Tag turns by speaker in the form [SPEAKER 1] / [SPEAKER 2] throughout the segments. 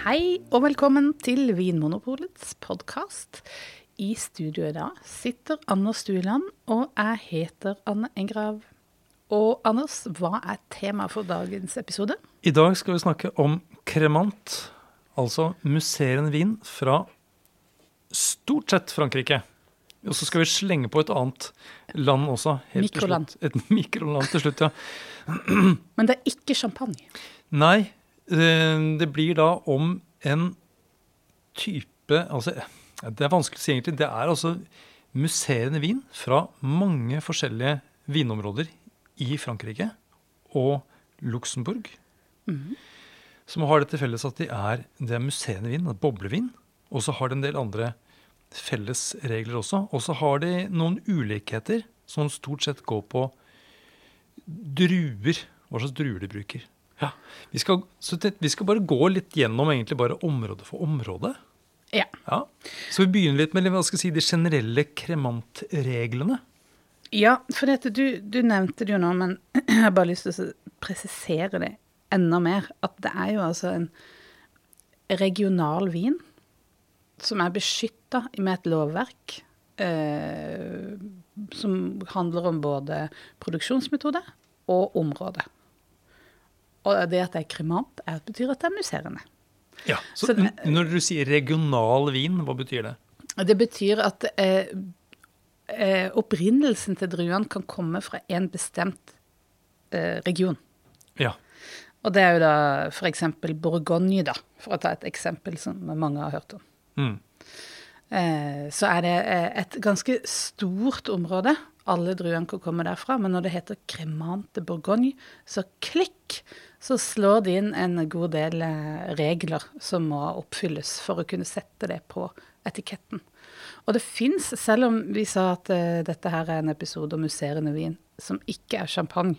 [SPEAKER 1] Hei og velkommen til Vinmonopolets podkast. I studio i dag sitter Anders Stueland, og jeg heter Anne Engrav. Og Anders, hva er temaet for dagens episode?
[SPEAKER 2] I dag skal vi snakke om kremant, altså musserende vin fra stort sett Frankrike. Og så skal vi slenge på et annet land også.
[SPEAKER 1] Mikroland.
[SPEAKER 2] Et mikroland til slutt, ja.
[SPEAKER 1] Men det er ikke champagne.
[SPEAKER 2] Nei, det blir da om en type Altså, det er vanskelig å si egentlig. Det er altså musserende vin fra mange forskjellige vinområder i Frankrike og Luxembourg. Som har det til felles at de er, det er musserende vin, boblevin. Og så har de en del andre felles regler også. Og så har de noen ulikheter som stort sett går på druer. Hva slags druer de bruker. Ja. Vi, skal, så det, vi skal bare gå litt gjennom egentlig bare område for område.
[SPEAKER 1] Ja.
[SPEAKER 2] Ja. Så vi begynner litt med hva skal jeg si, de generelle kremantreglene.
[SPEAKER 1] Ja, for dette, du, du nevnte det jo nå, men jeg har bare lyst til å presisere det enda mer. At det er jo altså en regional vin som er beskytta med et lovverk eh, som handler om både produksjonsmetode og område. Og det at det er kremant, er, betyr at det er musserende.
[SPEAKER 2] Ja. Så,
[SPEAKER 1] Så det-
[SPEAKER 2] når du sier regional vin, hva betyr det?
[SPEAKER 1] Det betyr at eh, eh, opprinnelsen til druene kan komme fra en bestemt eh, region.
[SPEAKER 2] Ja.
[SPEAKER 1] Og det er jo da f.eks. Bourgogne, da, for å ta et eksempel som mange har hørt om.
[SPEAKER 2] Mm.
[SPEAKER 1] Eh, så er det eh, et ganske stort område. Alle druene kan komme derfra. Men når det heter cremante Bourgogne, så klikk, så slår det inn en god del eh, regler som må oppfylles for å kunne sette det på etiketten. Og det fins, selv om vi sa at eh, dette her er en episode om musserende vin som ikke er champagne,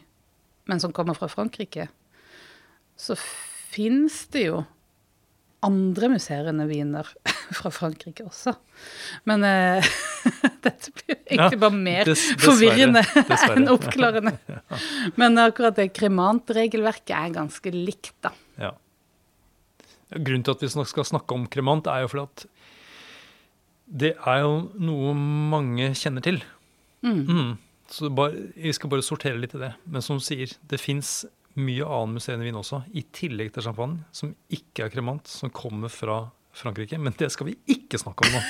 [SPEAKER 1] men som kommer fra Frankrike, så fins det jo andre musserende viner fra Frankrike også. Men eh, dette blir egentlig bare mer
[SPEAKER 2] dess- dessverre,
[SPEAKER 1] forvirrende
[SPEAKER 2] dessverre.
[SPEAKER 1] enn oppklarende. Men akkurat det kremantregelverket er ganske likt, da.
[SPEAKER 2] Ja. Grunnen til at vi skal snakke om kremant, er jo fordi at det er jo noe mange kjenner til. Mm. Så det bare, vi skal bare sortere litt i det. Men som du sier, det fins mye annen musserende vin også, i tillegg til champagne, som ikke er kremant, som kommer fra Frankrike. Men det skal vi ikke snakke om nå.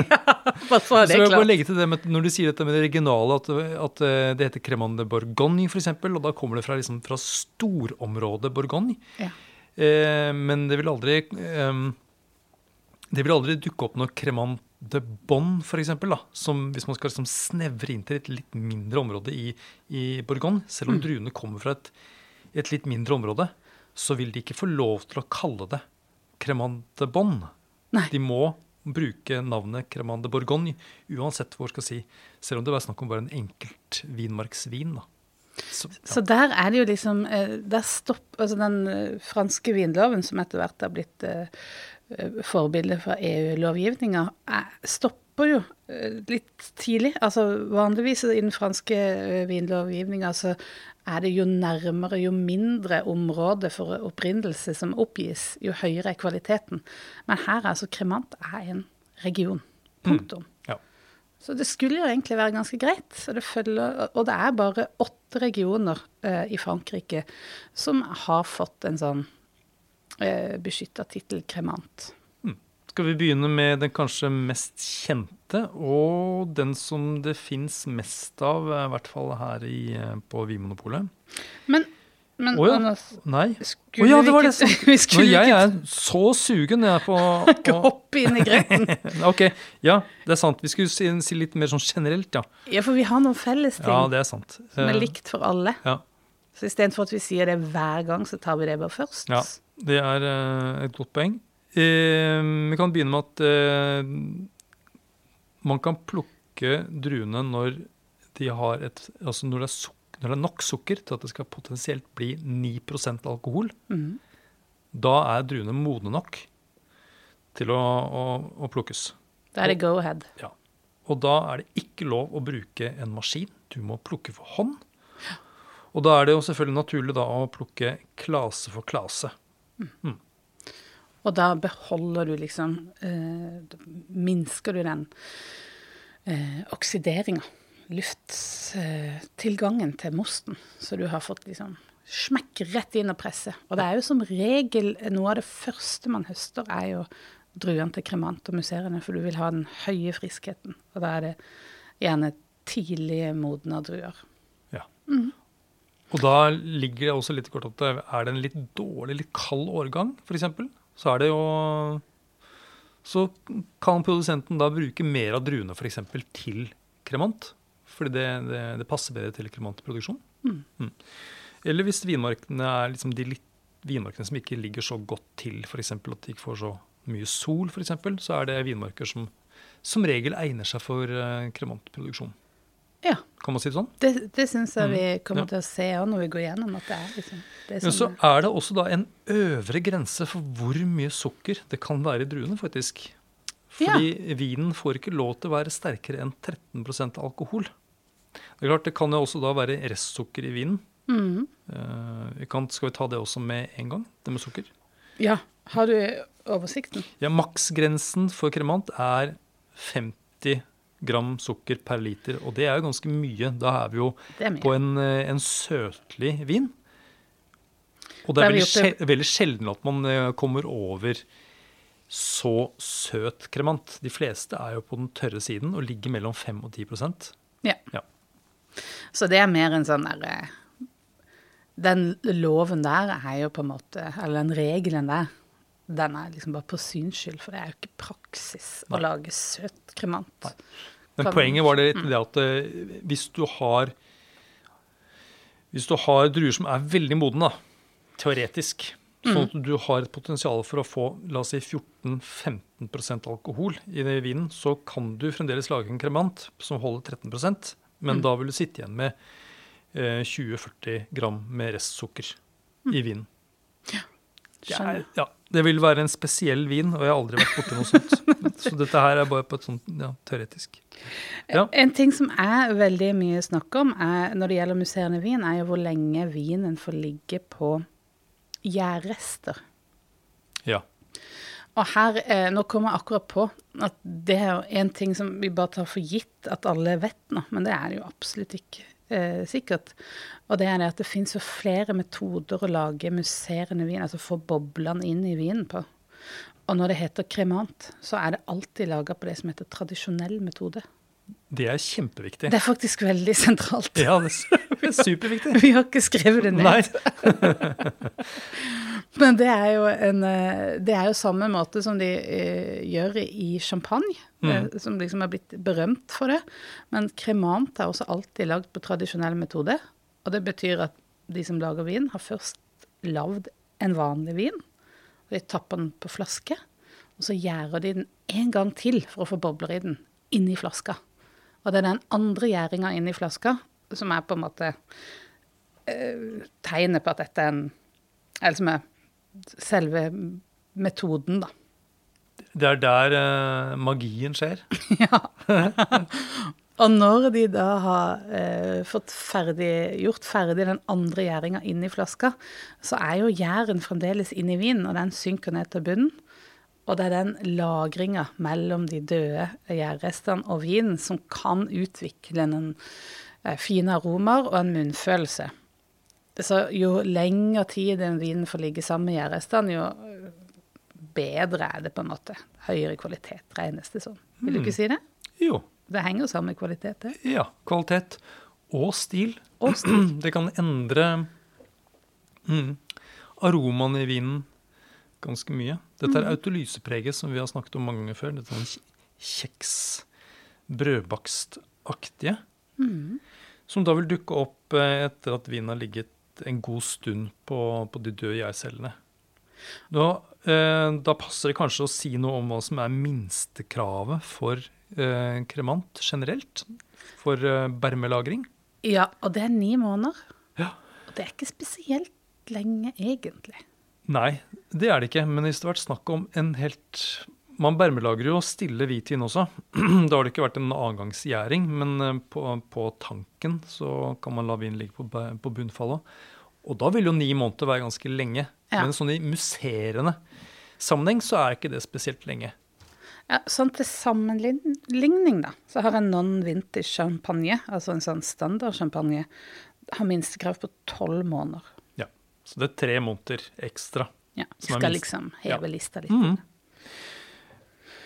[SPEAKER 1] Bare for å ha
[SPEAKER 2] Så jeg vil bare legge til det med, Når du sier dette med det regionale, at, at eh, det heter Cremant de Bourgogne f.eks., og da kommer det fra, liksom, fra storområdet Bourgogne.
[SPEAKER 1] Ja.
[SPEAKER 2] Eh, men det vil aldri eh, Det vil aldri dukke opp noe Cremant de Bonne, f.eks., som hvis man skal liksom snevre inn til et litt mindre område i, i Bourgogne. Selv
[SPEAKER 1] Mm.
[SPEAKER 2] om druene kommer fra et, et litt mindre område, så vil de ikke få lov til å kalle det Cremante Bonn.
[SPEAKER 1] Nei.
[SPEAKER 2] De må bruke navnet Cremande Bourgogne, uansett hvor skal si, selv om det var snakk om bare en enkelt vinmarksvin. da. Så, ja.
[SPEAKER 1] Så der er det jo liksom eh, Der stopp Altså den eh, franske vinloven, som etter hvert har blitt uh, forbilde for EU-lovgivninga, stopper jo litt tidlig. Altså vanligvis i den franske vinlovgivninga så er det jo nærmere, jo mindre område for opprinnelse som oppgis, jo høyere er kvaliteten. Men her er altså kremant er en region. Punktum.
[SPEAKER 2] ja.
[SPEAKER 1] Så det skulle jo egentlig være ganske greit. Så det følger, og det er bare åtte regioner eh, i Frankrike som har fått en sånn eh, beskytta tittel kremant.
[SPEAKER 2] Skal vi begynne med den kanskje mest kjente, og den som det fins mest av, i hvert fall her i, eh, på Vimonopolet.
[SPEAKER 1] Men, men
[SPEAKER 2] oh, ja.
[SPEAKER 1] Anders,
[SPEAKER 2] Nei?
[SPEAKER 1] skulle
[SPEAKER 2] oh, ja,
[SPEAKER 1] vi
[SPEAKER 2] det var
[SPEAKER 1] ikke,
[SPEAKER 2] det som,
[SPEAKER 1] vi skulle
[SPEAKER 2] jeg er så sugen jeg er på å,
[SPEAKER 1] hoppe inn i grøten.
[SPEAKER 2] Ok, ja, det er sant. Vi skulle si, si litt mer sånn generelt, ja.
[SPEAKER 1] Ja, for vi har noen felles ting
[SPEAKER 2] Ja, det er sant.
[SPEAKER 1] som er
[SPEAKER 2] Eh,
[SPEAKER 1] likt for alle.
[SPEAKER 2] Ja,
[SPEAKER 1] Så istedenfor at vi sier det hver gang, så tar vi det bare først.
[SPEAKER 2] Ja. det er eh, et godt poeng. Eh, vi kan begynne med at eh, man kan plukke druene når de har et Altså når det, er når det er nok sukker til at det skal potensielt bli 9% alkohol.
[SPEAKER 1] Mm.
[SPEAKER 2] Da er druene modne nok til å, å, å plukkes.
[SPEAKER 1] Da er det go ahead.
[SPEAKER 2] Ja. Og da er det ikke lov å bruke en maskin. Du må plukke for hånd. Og da er det jo selvfølgelig naturlig da å plukke klase for klase.
[SPEAKER 1] Og da beholder du liksom eh, da Minsker du den eh, oksideringa, lufttilgangen til mosten. Så du har fått liksom smekk rett inn og presse. Og det er jo som regel noe av det første man høster, er jo druene til kremant og musserende, for du vil ha den høye friskheten. Og da er det gjerne tidlig modne druer.
[SPEAKER 2] Ja. Og da ligger det også litt kort at er det en litt dårlig, litt kald årgang, f.eks., så er det jo Så kan produsenten da bruke mer av druene f.eks. til kremant. Fordi det, det, det passer bedre til kremantproduksjon. Mm. Eller hvis vinmarkene er liksom de litt, vinmarkene som ikke ligger så godt til, f.eks. at de ikke får så mye sol, f.eks., så er det vinmarker som som regel egner seg for eh, kremantproduksjon.
[SPEAKER 1] Ja,
[SPEAKER 2] Kan man si det sånn?
[SPEAKER 1] det, det syns jeg vi kommer
[SPEAKER 2] mm.
[SPEAKER 1] til å se òg når vi går gjennom at det er liksom det
[SPEAKER 2] Men så er det også da en øvre grense for hvor mye sukker det kan være i druene, faktisk. Fordi vinen får ikke lov til å være sterkere enn 13% alkohol. Det er klart, det kan jo også da være restsukker i vinen.
[SPEAKER 1] Mm.
[SPEAKER 2] Uh, vi kan, skal vi ta det også med en gang, det med sukker?
[SPEAKER 1] Ja. Har du oversikten?
[SPEAKER 2] Ja, Maksgrensen for kremant er 50 gram sukker per liter, og det er jo ganske mye. Da er vi jo
[SPEAKER 1] er
[SPEAKER 2] på en, eh, en søtlig vin. Og det er veldig, sjel, veldig sjelden at man eh, kommer over så søt kremant. De fleste er jo på den tørre siden og ligger mellom 5 og 10
[SPEAKER 1] Ja.
[SPEAKER 2] Ja.
[SPEAKER 1] Så det er mer en sånn derre Den loven der er jo på en måte Eller den regelen der, den er liksom bare på syns skyld, for det er jo ikke praksis å lage søt kremant.
[SPEAKER 2] Men
[SPEAKER 1] Kan-
[SPEAKER 2] poenget var det,
[SPEAKER 1] Mm.
[SPEAKER 2] det at eh, hvis du har Hvis du har druer som er veldig modne, teoretisk, sånn
[SPEAKER 1] Mm.
[SPEAKER 2] at du har et potensial for å få la oss si 14-15% alkohol i vinen, så kan du fremdeles lage en kremant som holder 13% men
[SPEAKER 1] Mm.
[SPEAKER 2] da vil du sitte igjen med eh, 20-40 gram med restsukker i vinen. Ja,
[SPEAKER 1] skjønner. Skjønner.
[SPEAKER 2] er, ja, det vil være en spesiell vin, og jeg har aldri vært borti noe sånt. Så dette her er bare på et sånt ja, teoretisk. Ja.
[SPEAKER 1] En ting som er veldig mye snakk om er, når det gjelder musserende vin, er jo hvor lenge vinen får ligge på gjærrester.
[SPEAKER 2] Ja.
[SPEAKER 1] Og her, eh, nå kommer jeg akkurat på at det er jo en ting som vi bare tar for gitt at alle vet nå, men det er det jo absolutt ikke eh, sikkert. Og det er det at det fins flere metoder å lage musserende vin, altså få boblene inn i vinen på. Og når det heter kremant, så er det alltid laga på det som heter tradisjonell metode.
[SPEAKER 2] Det er kjempeviktig.
[SPEAKER 1] Det er faktisk veldig sentralt.
[SPEAKER 2] Ja, det er superviktig.
[SPEAKER 1] Vi har ikke skrevet det ned.
[SPEAKER 2] Nei.
[SPEAKER 1] Men det er jo en eh, Det er jo samme måte som de uh, gjør i champagne, eh, som liksom er blitt berømt for det. Men kremant er også alltid lagd på tradisjonell metode. Og det betyr at de som lager vin, har først lagd en vanlig vin. Og de tapper den på flaske. Og så gjærer de den en gang til for å få bobler i den, inni flaska. Og det er den andre gjæringa inni flaska som er på en måte uh, tegnet på at dette er en Eller som er selve metoden, da.
[SPEAKER 2] Det er der eh, magien skjer.
[SPEAKER 1] ja. Og når de da har eh, fått ferdig, gjort ferdig den andre gjæringa i flaska, så er jo gjæren fremdeles inni vinen, og den synker ned til bunnen. Og det er den lagringa mellom de døde gjærrestene og vinen som kan utvikle noen eh, fine aromaer og en munnfølelse. Så jo lengre tid den vinen får ligge sammen med gjærrestene, jo bedre er det på en måte. Høyere kvalitet regnes det som. Vil du ikke si det?
[SPEAKER 2] Jo.
[SPEAKER 1] Det henger jo sammen med kvalitet, det.
[SPEAKER 2] Ja. Kvalitet og stil.
[SPEAKER 1] Og stil.
[SPEAKER 2] Det kan endre mm, aromaen i vinen ganske mye. Dette er autolysepreget, som vi har snakket om mange ganger før. Dette er kjeks, brødbakstaktige. Som da vil dukke opp eh, etter at vinen har ligget en god stund på, på de døde gjærcellene. Da, eh, da passer det kanskje å si noe om hva som er minstekravet for eh, kremant generelt. For eh, bermelagring.
[SPEAKER 1] Ja, og det er ni måneder.
[SPEAKER 2] Ja.
[SPEAKER 1] Og det er ikke spesielt lenge, egentlig.
[SPEAKER 2] Nei, det er det ikke. Men hvis det har vært snakk om en helt Man bermelagrer jo stille hvitvin også. da har det ikke vært en avgangsgjæring, men eh, på, på tanken så kan man la vinen ligge på, på bunnfallet. Og da vil jo ni måneder være ganske lenge.
[SPEAKER 1] Ja.
[SPEAKER 2] Men sånn i musserende sammenheng så er ikke det spesielt lenge.
[SPEAKER 1] Ja, sånn til sammenligning, da, så har en non-vintage champagne, altså en sånn standard champagne, har minstekrav på tolv måneder.
[SPEAKER 2] Ja, Så det er tre måneder ekstra.
[SPEAKER 1] Ja, Skal liksom heve
[SPEAKER 2] ja.
[SPEAKER 1] lista litt.
[SPEAKER 2] Mhm.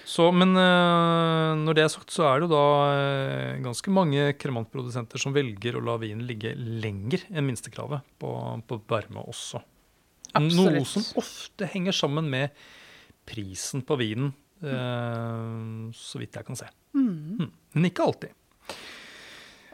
[SPEAKER 2] Så, men øh, når det er sagt, så er det jo da øh, ganske mange kremantprodusenter som velger å la vinen ligge lenger enn minstekravet på, på varme også. Noe som ofte henger sammen med prisen på vinen, mm. så vidt jeg kan se. Mm. Men ikke alltid.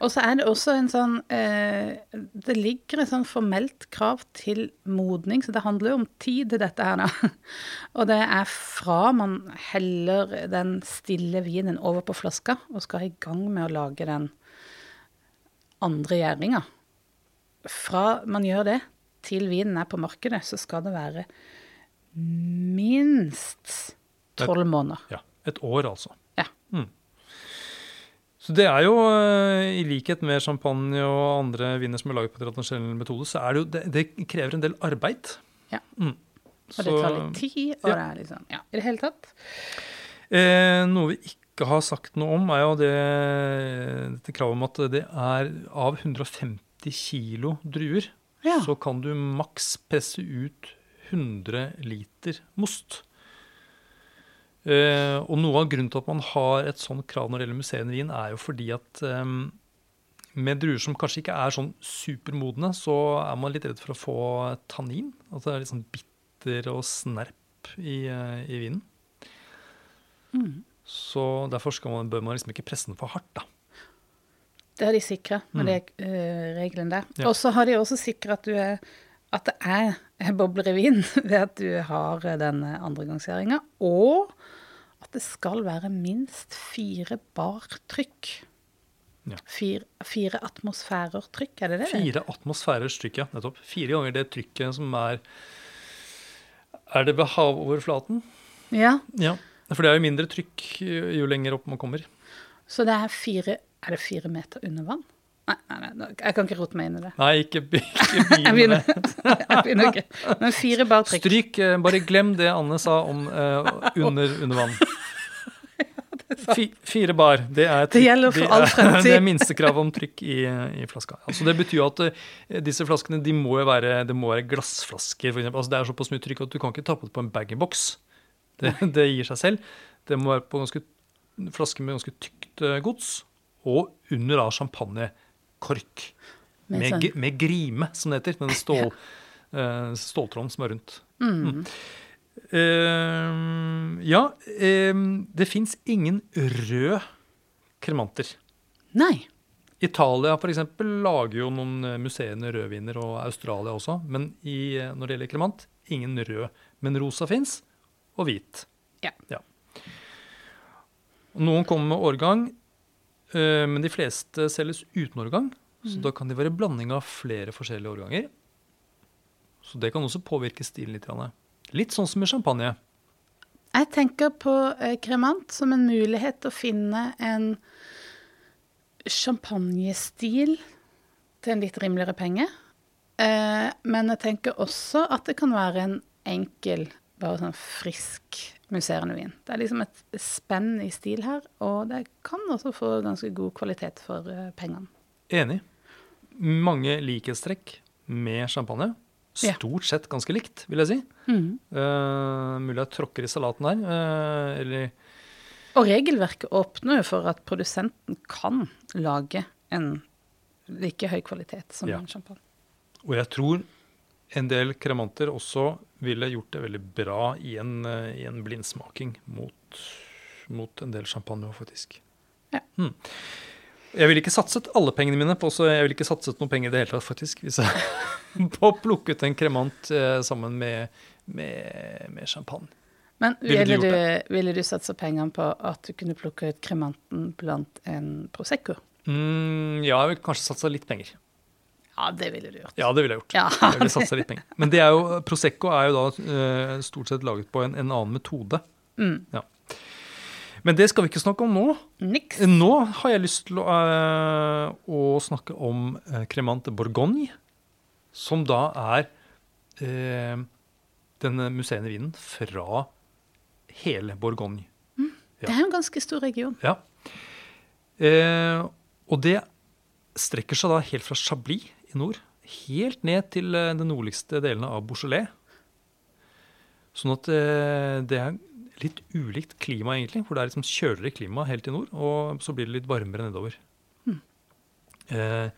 [SPEAKER 1] Og så er det også en sånn eh, Det ligger et sånn formelt krav til modning, så det handler jo om tid, dette her, da. Og det er fra man heller den stille vinen over på flaska og skal i gang med å lage den andre gjæringa. Fra man gjør det til vinen er på markedet, så skal det være minst tolv måneder.
[SPEAKER 2] Ja, Et år, altså.
[SPEAKER 1] Ja.
[SPEAKER 2] Mm. Så det er jo, øh, i likhet med champagne og andre viner som er laget på tradisjonell metode, så er det jo Det, det krever en del arbeid.
[SPEAKER 1] Ja.
[SPEAKER 2] Mm.
[SPEAKER 1] Og det tar litt tid, og
[SPEAKER 2] ja.
[SPEAKER 1] det er liksom Ja, i det hele tatt.
[SPEAKER 2] Eh, noe vi ikke har sagt noe om, er jo det, dette kravet om at det er av 150 kilo druer,
[SPEAKER 1] Ja.
[SPEAKER 2] så kan du maks presse ut 100 liter most. Eh, og noe av grunnen til at man har et sånt krav når det gjelder musserende vin, er jo fordi at um, med druer som kanskje ikke er sånn supermodne, så er man litt redd for å få tannin. At det er litt sånn bitter og snerp i, uh, i vinen. Så derfor skal man, bør man liksom ikke presse den for hardt, da.
[SPEAKER 1] Det har de sikra med det uh, regelen der.
[SPEAKER 2] Ja.
[SPEAKER 1] Og så har de også sikra at, at det er bobler i vin ved at du har denne andregangsgjæringa, og det skal være minst fire bar trykk.
[SPEAKER 2] Ja.
[SPEAKER 1] Fire, fire atmosfærer trykk, er det det?
[SPEAKER 2] Fire atmosfærers trykk, ja. Nettopp. Fire ganger det trykket som er Er det ved havoverflaten?
[SPEAKER 1] Ja,
[SPEAKER 2] Ja. For det er jo mindre trykk jo lenger opp man kommer.
[SPEAKER 1] så det er fire Er det fire meter under vann? Nei, nei, nei, jeg kan ikke rote meg inn i det.
[SPEAKER 2] Nei, ikke, ikke begynn med det.
[SPEAKER 1] jeg begynner ikke. Men fire bar trykk.
[SPEAKER 2] Stryk. eh, Bare glem det Anne sa om uh, under, under vann. Fi, fire bar. Det er,
[SPEAKER 1] Det gjelder for all fremtid.
[SPEAKER 2] Det er minstekravet om trykk i, i flaska. Altså det betyr jo at eh, disse flaskene de må jo være, det må være glassflasker. For altså det er såpass mye trykk at du kan ikke ta på det på en bag-in-box. Det, det gir seg selv. Det må være på ganske, flasker med ganske tykt eh, gods. Og under av champagnekork.
[SPEAKER 1] Med
[SPEAKER 2] Med,
[SPEAKER 1] sånn-
[SPEAKER 2] med grime, som det heter. Med den stål, eh, ståltråden som er rundt.
[SPEAKER 1] Mm.
[SPEAKER 2] Eh, ja, eh, det fins ingen rød kremanter.
[SPEAKER 1] Nei.
[SPEAKER 2] Italia for eksempel, lager jo noen eh, museene rødviner, og Australia også. Men i, eh, når det gjelder kremant, ingen rød. Men rosa fins, og hvit.
[SPEAKER 1] Ja.
[SPEAKER 2] Noen kommer med årgang, uh, men de fleste selges uten årgang. Så
[SPEAKER 1] Mm.
[SPEAKER 2] da kan de være blanding av flere forskjellige årganger. Så det kan også påvirke stilen litt. grann. Litt sånn som med champagne.
[SPEAKER 1] Jeg tenker på eh, kremant som en mulighet til å finne en champagnestil til en litt rimeligere penge. Eh, men jeg tenker også at det kan være en enkel, bare sånn frisk musserende vin. Det er liksom et spenn i stil her, og det kan også få ganske god kvalitet for eh, pengene.
[SPEAKER 2] Enig. Mange likhetstrekk med champagne. Stort sett ganske likt, vil jeg si.
[SPEAKER 1] Mm.
[SPEAKER 2] Uh, mulig jeg tråkker i salaten her. Uh, eller
[SPEAKER 1] Og regelverket åpner jo for at produsenten kan lage en like høy kvalitet som
[SPEAKER 2] Ja.
[SPEAKER 1] en champagne.
[SPEAKER 2] Og jeg tror en del kremanter også ville gjort det veldig bra i en, eh, i en blindsmaking mot, mot en del champagne faktisk.
[SPEAKER 1] Ja.
[SPEAKER 2] Hmm. Jeg ville ikke satset alle pengene mine på så jeg ville ikke satset noen penger i det hele tatt, faktisk. Hvis jeg på å plukke ut en kremant eh, sammen med, med, med champagne.
[SPEAKER 1] Men
[SPEAKER 2] Ville
[SPEAKER 1] ville
[SPEAKER 2] du
[SPEAKER 1] du, ville du satsa pengene på at du kunne plukke ut kremanten blant en Prosecco?
[SPEAKER 2] Mm, ja, jeg ville kanskje satsa litt penger.
[SPEAKER 1] Ja, det ville du gjort.
[SPEAKER 2] Ja, det ville jeg gjort.
[SPEAKER 1] Ja.
[SPEAKER 2] Jeg ville satsa litt penger. Men det er jo, Prosecco er jo da uh, stort sett laget på en, en annen metode.
[SPEAKER 1] Mm.
[SPEAKER 2] Ja. Men det skal vi ikke snakke om nå.
[SPEAKER 1] Niks.
[SPEAKER 2] Nå har jeg lyst til å, uh, å snakke om uh, Cremante de Bourgogne, som da er uh, denne musserende vinen fra hele Bourgogne.
[SPEAKER 1] Det er jo en ganske stor region.
[SPEAKER 2] Ja. Eh, og det strekker seg da helt fra Chablis i nord, helt ned til eh, den nordligste delene av Beaujolais. Sånn at eh, det er litt ulikt klima, egentlig. For det er liksom kjøligere klima helt i nord, og så blir det litt varmere nedover. Eh,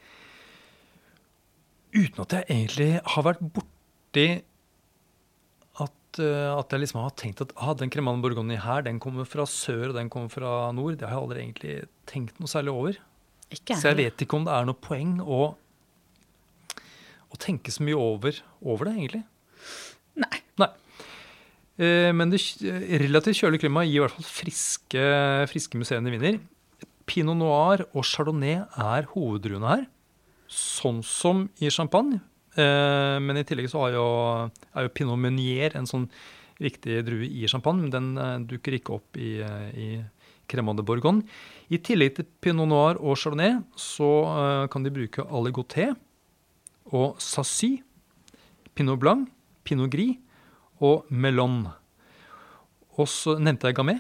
[SPEAKER 2] uten at jeg egentlig har vært borti at, eh, at jeg liksom har tenkt at ah, den Cremant Bourgogne her, den kommer fra sør og den kommer fra nord. Det har jeg aldri egentlig tenkt noe særlig over.
[SPEAKER 1] Ikke
[SPEAKER 2] Så jeg vet ikke om det er noe poeng å, å tenke så mye over, over det, egentlig. Eh, Men det relativt kjølige klimaet gir i hvert fall friske, friske museene vinner. Pinot noir og chardonnay er hoveddruene her, sånn som i champagne. Eh, Men i tillegg så er jo, er jo pinot meunier en sånn viktig drue i champagne, men den eh, dukker ikke opp i, eh, i Cremant de Bourgogne. I tillegg til pinot noir og chardonnay så eh, kan de bruke aligoté og sassy, pinot blanc, pinot gris og melon. Og så nevnte jeg gamé.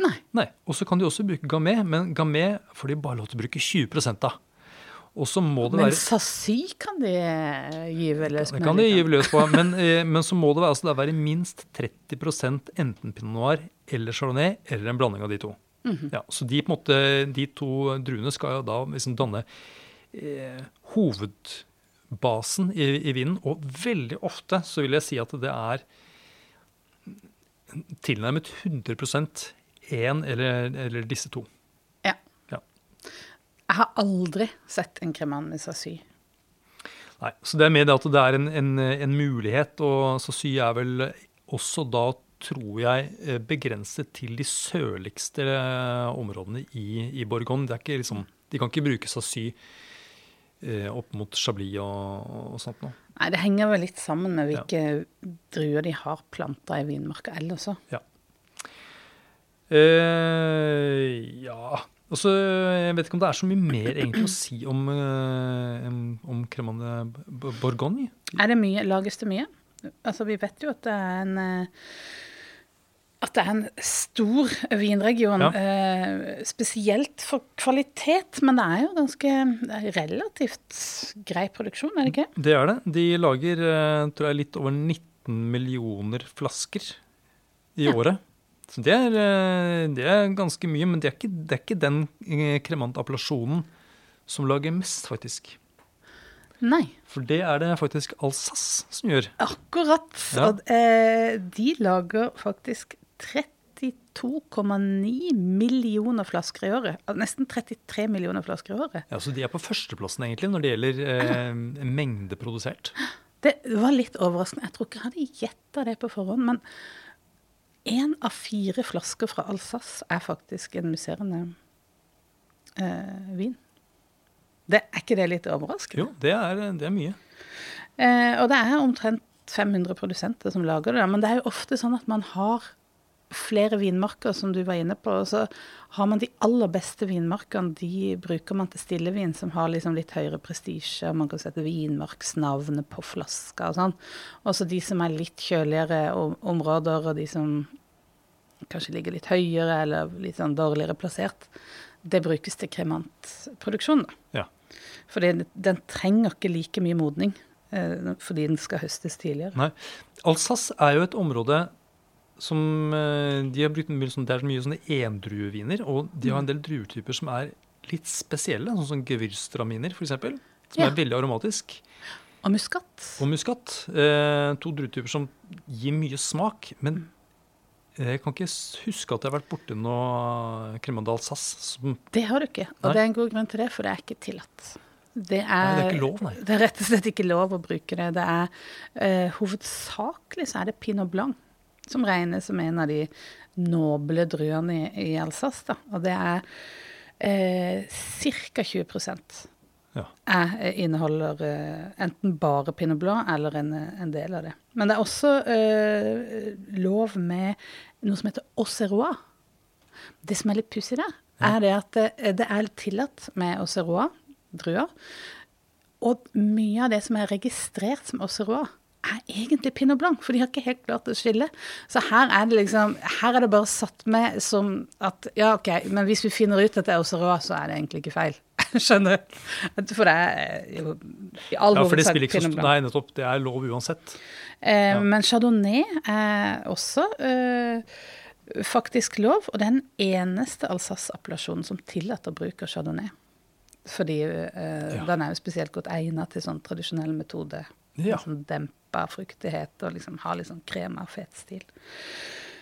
[SPEAKER 1] Nei.
[SPEAKER 2] Nei, Og så kan de også bruke gamé, men gamé får de bare lov til å bruke 20 av. Og så må det
[SPEAKER 1] Men
[SPEAKER 2] være
[SPEAKER 1] sassy kan de eh, gyve løs
[SPEAKER 2] på.
[SPEAKER 1] det
[SPEAKER 2] kan de gyve løs på, men, eh, men så må det være, altså, det være minst 30% enten pinot noir eller chardonnay, eller en blanding av de to.
[SPEAKER 1] Mhm.
[SPEAKER 2] ja, så de, måte, de to druene skal jo da liksom danne eh, hovedbasen i, i vinen. Og veldig ofte så vil jeg si at det er tilnærmet 100% én eller, eller disse to.
[SPEAKER 1] Ja.
[SPEAKER 2] Ja.
[SPEAKER 1] Jeg har aldri sett en cremant med sassy.
[SPEAKER 2] Nei, så det er mer det at det er en, en, en mulighet, og Sassy er vel også da, tror jeg, eh, begrenset til de sørligste eh, områdene i, i Borgon. Det er ikke liksom, de kan ikke bruke Sassy opp mot Chablis og, og sånt noe.
[SPEAKER 1] Nei, Det henger vel litt sammen med hvilke druer de har planta i vinmarka ellers òg.
[SPEAKER 2] Ja. Eh, ja Også, Jeg vet ikke om det er så mye mer egentlig å si om, eh, om- Cremande Cremant.
[SPEAKER 1] Er det mye, lages det mye? Altså, vi vet jo at det er en eh, at det er en stor vinregion,
[SPEAKER 2] Ja.
[SPEAKER 1] eh, spesielt for kvalitet. Men det er jo ganske er relativt grei produksjon, er det ikke?
[SPEAKER 2] Det er det. De lager eh, tror jeg, litt over 19 millioner flasker i
[SPEAKER 1] Ja.
[SPEAKER 2] året. Så det er, eh, det er ganske mye, men det er ikke, det er ikke den kremantappellasjonen som lager mest, faktisk.
[SPEAKER 1] Nei.
[SPEAKER 2] For det er det faktisk Alsace som gjør.
[SPEAKER 1] Akkurat.
[SPEAKER 2] Ja.
[SPEAKER 1] Og eh, de lager faktisk 32,9 millioner flasker i året. Nesten 33 millioner flasker i året.
[SPEAKER 2] Ja, Så de er på førsteplassen egentlig når det gjelder eh, mengde produsert.
[SPEAKER 1] Det var litt overraskende. Jeg tror ikke jeg hadde gjetta det på forhånd. Men én av fire flasker fra Alsace er faktisk en musserende eh, vin. Det, er ikke det litt overraskende?
[SPEAKER 2] Jo, det er, det er mye.
[SPEAKER 1] Eh, og det er omtrent 500 produsenter som lager det. Men det er jo ofte sånn at man har flere vinmarker, som du var inne på. Så har man de aller beste vinmarkene, de bruker man til stillevin, som har liksom litt høyere prestisje. Man kan sette vinmarksnavnet på flasker og sånn. Og så de som er litt kjøligere områder, og de som kanskje ligger litt høyere eller litt sånn dårligere plassert, det brukes til kremantproduksjon. da.
[SPEAKER 2] Ja.
[SPEAKER 1] Fordi den trenger ikke like mye modning eh, fordi den skal høstes tidligere.
[SPEAKER 2] Nei. Alsace er jo et område som eh, de har brukt mye, sånn- Det er mye sånne endrueviner, og de har en del druetyper som er litt spesielle, sånn som gewürztraminer f.eks., som
[SPEAKER 1] Ja.
[SPEAKER 2] er veldig aromatisk.
[SPEAKER 1] Og muskat.
[SPEAKER 2] Og muskat. Eh, to druetyper som gir mye smak. Men jeg kan ikke huske at jeg har vært borti noe Cremant Sass. som
[SPEAKER 1] Det har du ikke, og
[SPEAKER 2] Nei.
[SPEAKER 1] det er en god grunn til det, for det er ikke tillatt. Det er,
[SPEAKER 2] Nei, det er ikke lov, nei.
[SPEAKER 1] Det er rett og slett ikke lov å bruke det. Det er eh, Hovedsakelig så er det pinot blanc som regnes som en av de noble druene i, i Alsace. Da. Og det er eh, ca. 20
[SPEAKER 2] Ja.
[SPEAKER 1] er, eh, inneholder eh, enten bare pinot blanc eller en, eh, en del av det. Men det er også eh, lov med noe som heter auxerrois. Det som er litt pussig der, er det at det, det er tillatt med auxerrois, druer. Og mye av det som er registrert som auxerrois, er egentlig pinot blanc, for de har ikke helt klart å skille. Så her er det liksom Her er det bare satt med som at Ja, OK, men hvis vi finner ut at det er Auxerrois, så er det egentlig ikke feil. Skjønner du? For det er jo i all
[SPEAKER 2] Ja, for det spiller ikke så. Nei, nettopp. Det er lov uansett.
[SPEAKER 1] Eh,
[SPEAKER 2] Ja.
[SPEAKER 1] Men chardonnay er også eh, faktisk lov, og det er den eneste Alsace-appellasjonen som tillater bruk av chardonnay. Fordi eh,
[SPEAKER 2] Ja.
[SPEAKER 1] den er jo spesielt godt egnet til sånn tradisjonell metode.
[SPEAKER 2] Ja.
[SPEAKER 1] Som demper fruktighet og liksom har litt sånn krem og fet stil.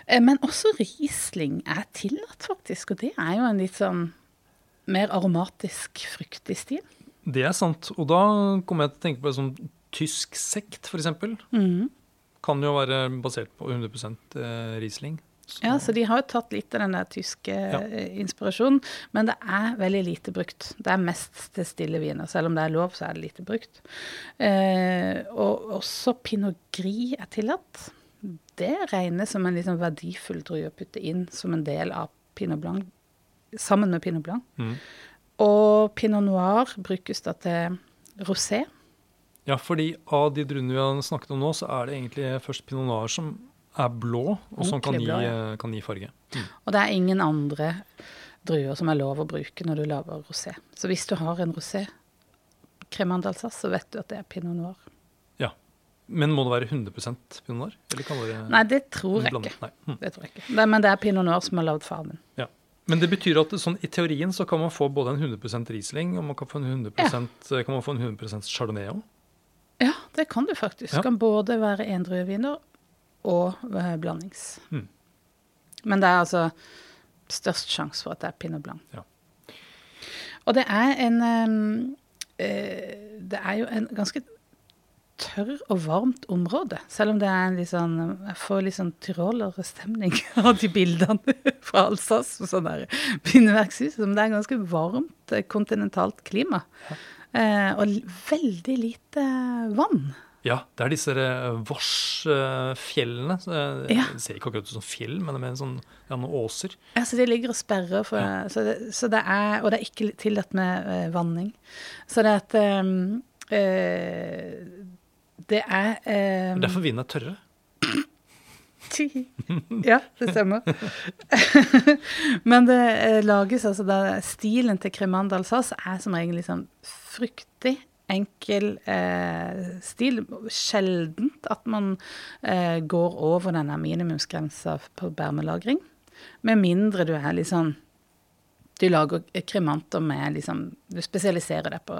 [SPEAKER 1] Eh, men også Riesling er tillatt, faktisk. Og det er jo en litt sånn mer aromatisk, fruktig stil.
[SPEAKER 2] Det er sant. Og da kommer jeg til å tenke på en sånn tysk sekt, f.eks.
[SPEAKER 1] Mhm.
[SPEAKER 2] Kan jo være basert på 100 eh, Riesling. Så-
[SPEAKER 1] Ja, så de har jo tatt litt av den der tyske ja. inspirasjonen, men det er veldig lite brukt. Det er mest til stille viner. Selv om det er lov, så er det lite brukt. Eh, og også pinot gris er tillatt. Det regnes som en liksom verdifull drue å putte inn som en del av pinot blanc, sammen med pinot blanc.
[SPEAKER 2] Mm.
[SPEAKER 1] Og pinot noir brukes da til rosé.
[SPEAKER 2] Ja, fordi av de druene vi har snakket om nå, så er det egentlig først pinot noir som er blå, og som kan gi,
[SPEAKER 1] blå, ja.
[SPEAKER 2] eh, kan gi farge. Mm.
[SPEAKER 1] Og det er ingen andre druer som er lov å bruke når du lager rosé. Så hvis du har en rosé cremant d'Alsace, så vet du at det er pinot noir.
[SPEAKER 2] Ja. Men må det være 100% pinot noir? Eller kan det
[SPEAKER 1] Nei, det tror jeg ikke.
[SPEAKER 2] Mm.
[SPEAKER 1] Det tror jeg ikke. Det, men det er pinot noir som har lagd fargen.
[SPEAKER 2] Ja. Men det betyr at sånn, i teorien så kan man få både en 100% Riesling og man kan få en 100 ja. kan man få en 100% Chardonnay òg.
[SPEAKER 1] Ja, det kan du faktisk.
[SPEAKER 2] Ja.
[SPEAKER 1] Kan både være endrueviner og eh, blandings.
[SPEAKER 2] Mm.
[SPEAKER 1] Men det er altså størst sjanse for at det er pinot blanc.
[SPEAKER 2] Ja.
[SPEAKER 1] Og det er en ehm, eh, Det er jo en ganske tørr og varmt område. Selv om det er en litt sånn Jeg får litt sånn tyrolerstemning av de bildene fra Alsace. og Sånn der bindeverkshus. Men det er ganske varmt eh, kontinentalt klima. Eh, og veldig lite vann.
[SPEAKER 2] Ja, det er disse uh, Vårs-fjellene.
[SPEAKER 1] Ja.
[SPEAKER 2] Det ser ikke akkurat ut som fjell, men det er sånn, ja, noen åser.
[SPEAKER 1] Ja, så de ligger og sperrer, for, så det, så det er, og det er ikke tillatt med eh, vanning. Så det at um, eh, Det er ehm,
[SPEAKER 2] Derfor vinen er tørre.
[SPEAKER 1] Ja, det stemmer. Men det eh, lages altså da Stilen til Cremant d'Alsace er som regel liksom fruktig, enkel eh, stil. Sjeldent at man eh, går over denne minimumsgrensa på bærmelagring. Med mindre du er liksom Du lager kremanter med liksom Du spesialiserer deg på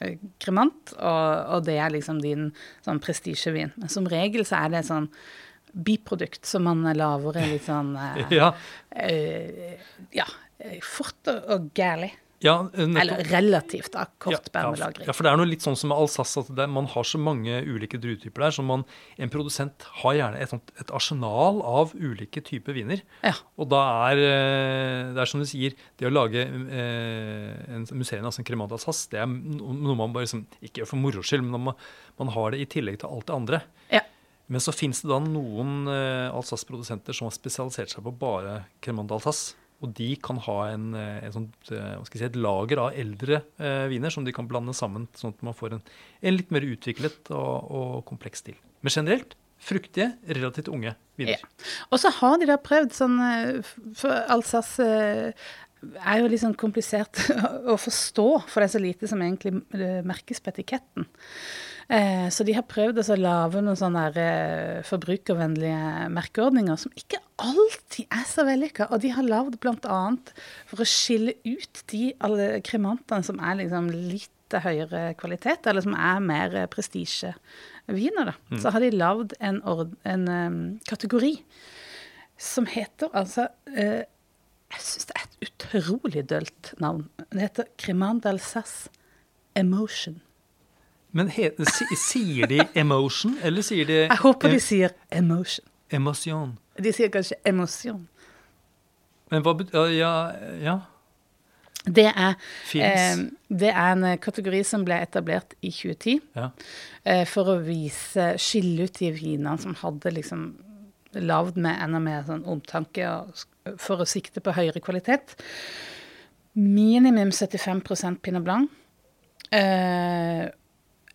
[SPEAKER 1] eh, kremant, og, og det er liksom din sånn prestisjevin. Men som regel så er det sånn biprodukt som man lager litt sånn eh,
[SPEAKER 2] Ja,
[SPEAKER 1] eh, Ja, fort og, og gærlig.
[SPEAKER 2] Ja.
[SPEAKER 1] Eller relativt da, kort
[SPEAKER 2] Ja, ja, for det er noe litt sånn som med Alsace, at det, er- man har så mange ulike druetyper der, så man, en produsent har gjerne et, sånt- et arsenal av ulike typer viner.
[SPEAKER 1] Ja.
[SPEAKER 2] Og da er eh, det er som du sier, det å lage eh, en museum, altså en Cremant Alsace, det er noe man bare liksom, ikke gjør for moro skyld, men man, man har det i tillegg til alt det andre.
[SPEAKER 1] Ja.
[SPEAKER 2] Men så fins det da noen eh, Alsace-produsenter som har spesialisert seg på bare Cremant d'Alsace. Og de kan ha en, eh, en sånt, eh, skal jeg si, et lager av eldre eh, viner som de kan blande sammen, sånn at man får en, en litt mer utviklet og, og kompleks stil. Men generelt fruktige, relativt unge viner.
[SPEAKER 1] Ja. Og så har de da prøvd sånn eh, For Alsace eh, er jo litt sånn komplisert å forstå, for det er så lite som egentlig eh, merkes på etiketten. Eh, Så de har prøvd å lage noen sånne eh, forbrukervennlige merkeordninger som ikke alltid er så vellykka. Og de har lagd bl.a. for å skille ut de kremantene som er liksom litt høyere kvalitet, eller som er mer eh, prestisjeviner, da. Så har de lagd en, en kategori som heter altså eh, Jeg syns det er et utrolig dølt navn. Det heter Cremant d'Alsace Emotion.
[SPEAKER 2] Men he, si, sier de emotion, eller sier de
[SPEAKER 1] Jeg håper de
[SPEAKER 2] eh,
[SPEAKER 1] sier emotion.
[SPEAKER 2] emosjon?
[SPEAKER 1] De sier kanskje emosjon.
[SPEAKER 2] Men hva betyr ja, ja,
[SPEAKER 1] Det er, eh, det er en kategori som ble etablert i 2010
[SPEAKER 2] ja.
[SPEAKER 1] eh, for å vise, skille ut de vinene som hadde liksom lagd med enda mer sånn omtanke og, for å sikte på høyere kvalitet. Minimum 75% pinot blanc. Eh,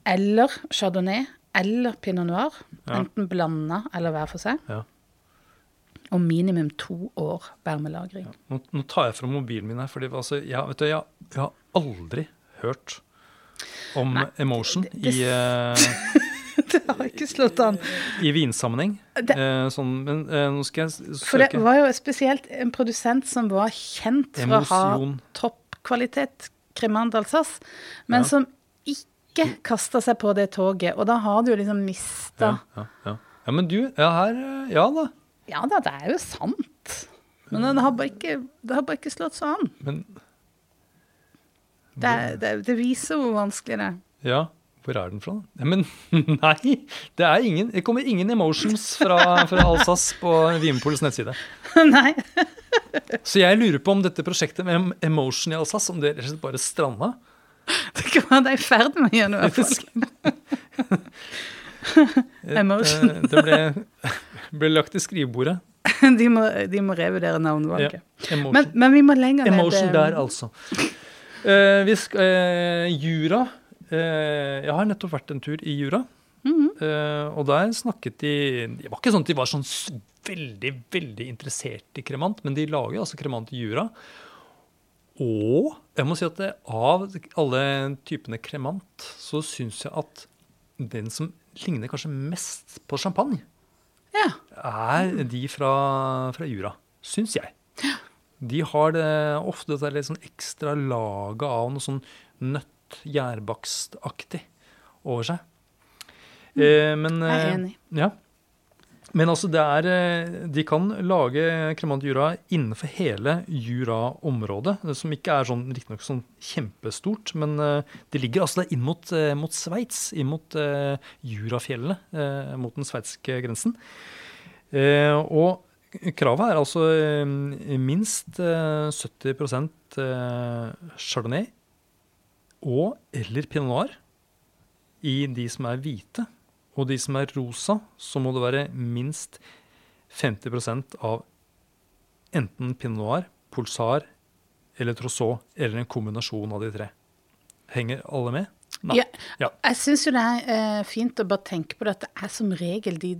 [SPEAKER 1] eller chardonnay. eller pinot noir.
[SPEAKER 2] Ja.
[SPEAKER 1] Enten blanda eller hver for seg.
[SPEAKER 2] Ja.
[SPEAKER 1] Og minimum to år bærmelagring.
[SPEAKER 2] Nå, nå tar jeg fram mobilen min her, for altså, jeg, du, jeg, jeg har aldri hørt om
[SPEAKER 1] Nei,
[SPEAKER 2] emotion
[SPEAKER 1] det- det-
[SPEAKER 2] i, uh,
[SPEAKER 1] det har ikke slått an.
[SPEAKER 2] i vinsammenheng.
[SPEAKER 1] Det-
[SPEAKER 2] Eh, sånn, men eh, nå skal jeg søke.
[SPEAKER 1] For det var jo spesielt en produsent som var kjent for å ha toppkvalitet, Cremant d'Alsace, men
[SPEAKER 2] Ja.
[SPEAKER 1] som ikke kasta seg på det toget. Og da har du liksom mista
[SPEAKER 2] Ja, ja, ja. men du, ja her eh, Ja da.
[SPEAKER 1] Ja da, det er jo sant. Men det har bare ikke, det har bare ikke slått så an.
[SPEAKER 2] Men
[SPEAKER 1] Det, det, det viser hvor vanskelig det er.
[SPEAKER 2] ja, hvor er den fra? Men nei, det er ingen Det kommer ingen emotions fra, fra Alsas på Vinpols nettside.
[SPEAKER 1] Nei.
[SPEAKER 2] Så jeg lurer på om dette prosjektet med emotion i Alsace, om det bare stranda?
[SPEAKER 1] Det kan være de er i ferd med å gjøre noe. Emotion.
[SPEAKER 2] Eh, Det ble, ble lagt i skrivebordet.
[SPEAKER 1] De må, de må revurdere navnevalget.
[SPEAKER 2] Ja,
[SPEAKER 1] Men, men vi må lenger ned.
[SPEAKER 2] Emotion
[SPEAKER 1] eh,
[SPEAKER 2] der, altså. Uh, vi skal, uh, Jura. uh, jeg har nettopp vært en tur i Jura.
[SPEAKER 1] Mhm.
[SPEAKER 2] Eh, og der snakket de Det var ikke sånn at de var sånn veldig veldig interessert i kremant, men de lager altså kremant i Jura. Og jeg må si at det, av alle typene kremant, så syns jeg at den som ligner kanskje mest på champagne,
[SPEAKER 1] Ja.
[SPEAKER 2] er de fra, fra Jura. Syns jeg. De har det ofte det er litt sånn ekstra laget av noe sånn nøtt, gjærbakstaktig over seg. Eh, men,
[SPEAKER 1] Jeg er
[SPEAKER 2] eh,
[SPEAKER 1] enig.
[SPEAKER 2] Ja. Men altså, er eh, De kan lage kremant Jura innenfor hele Jura-området, eh, som ikke er sånn riktignok sånn kjempestort, men eh, det ligger altså inn mot, mot Sveits, inn mot uh, Jurafjellene, uh, mot den sveitsiske grensen. Uh, og kravet er altså minst eh, 70 eh, chardonnay og eller pinot noir i de som er hvite. Og de som er rosa, så må det være minst 50% av enten pinot noir, pulsar eller trousseau, eller en kombinasjon av de tre. Henger alle med?
[SPEAKER 1] Ja,
[SPEAKER 2] Ja.
[SPEAKER 1] Jeg syns jo det er eh, fint å bare tenke på det at det er som regel de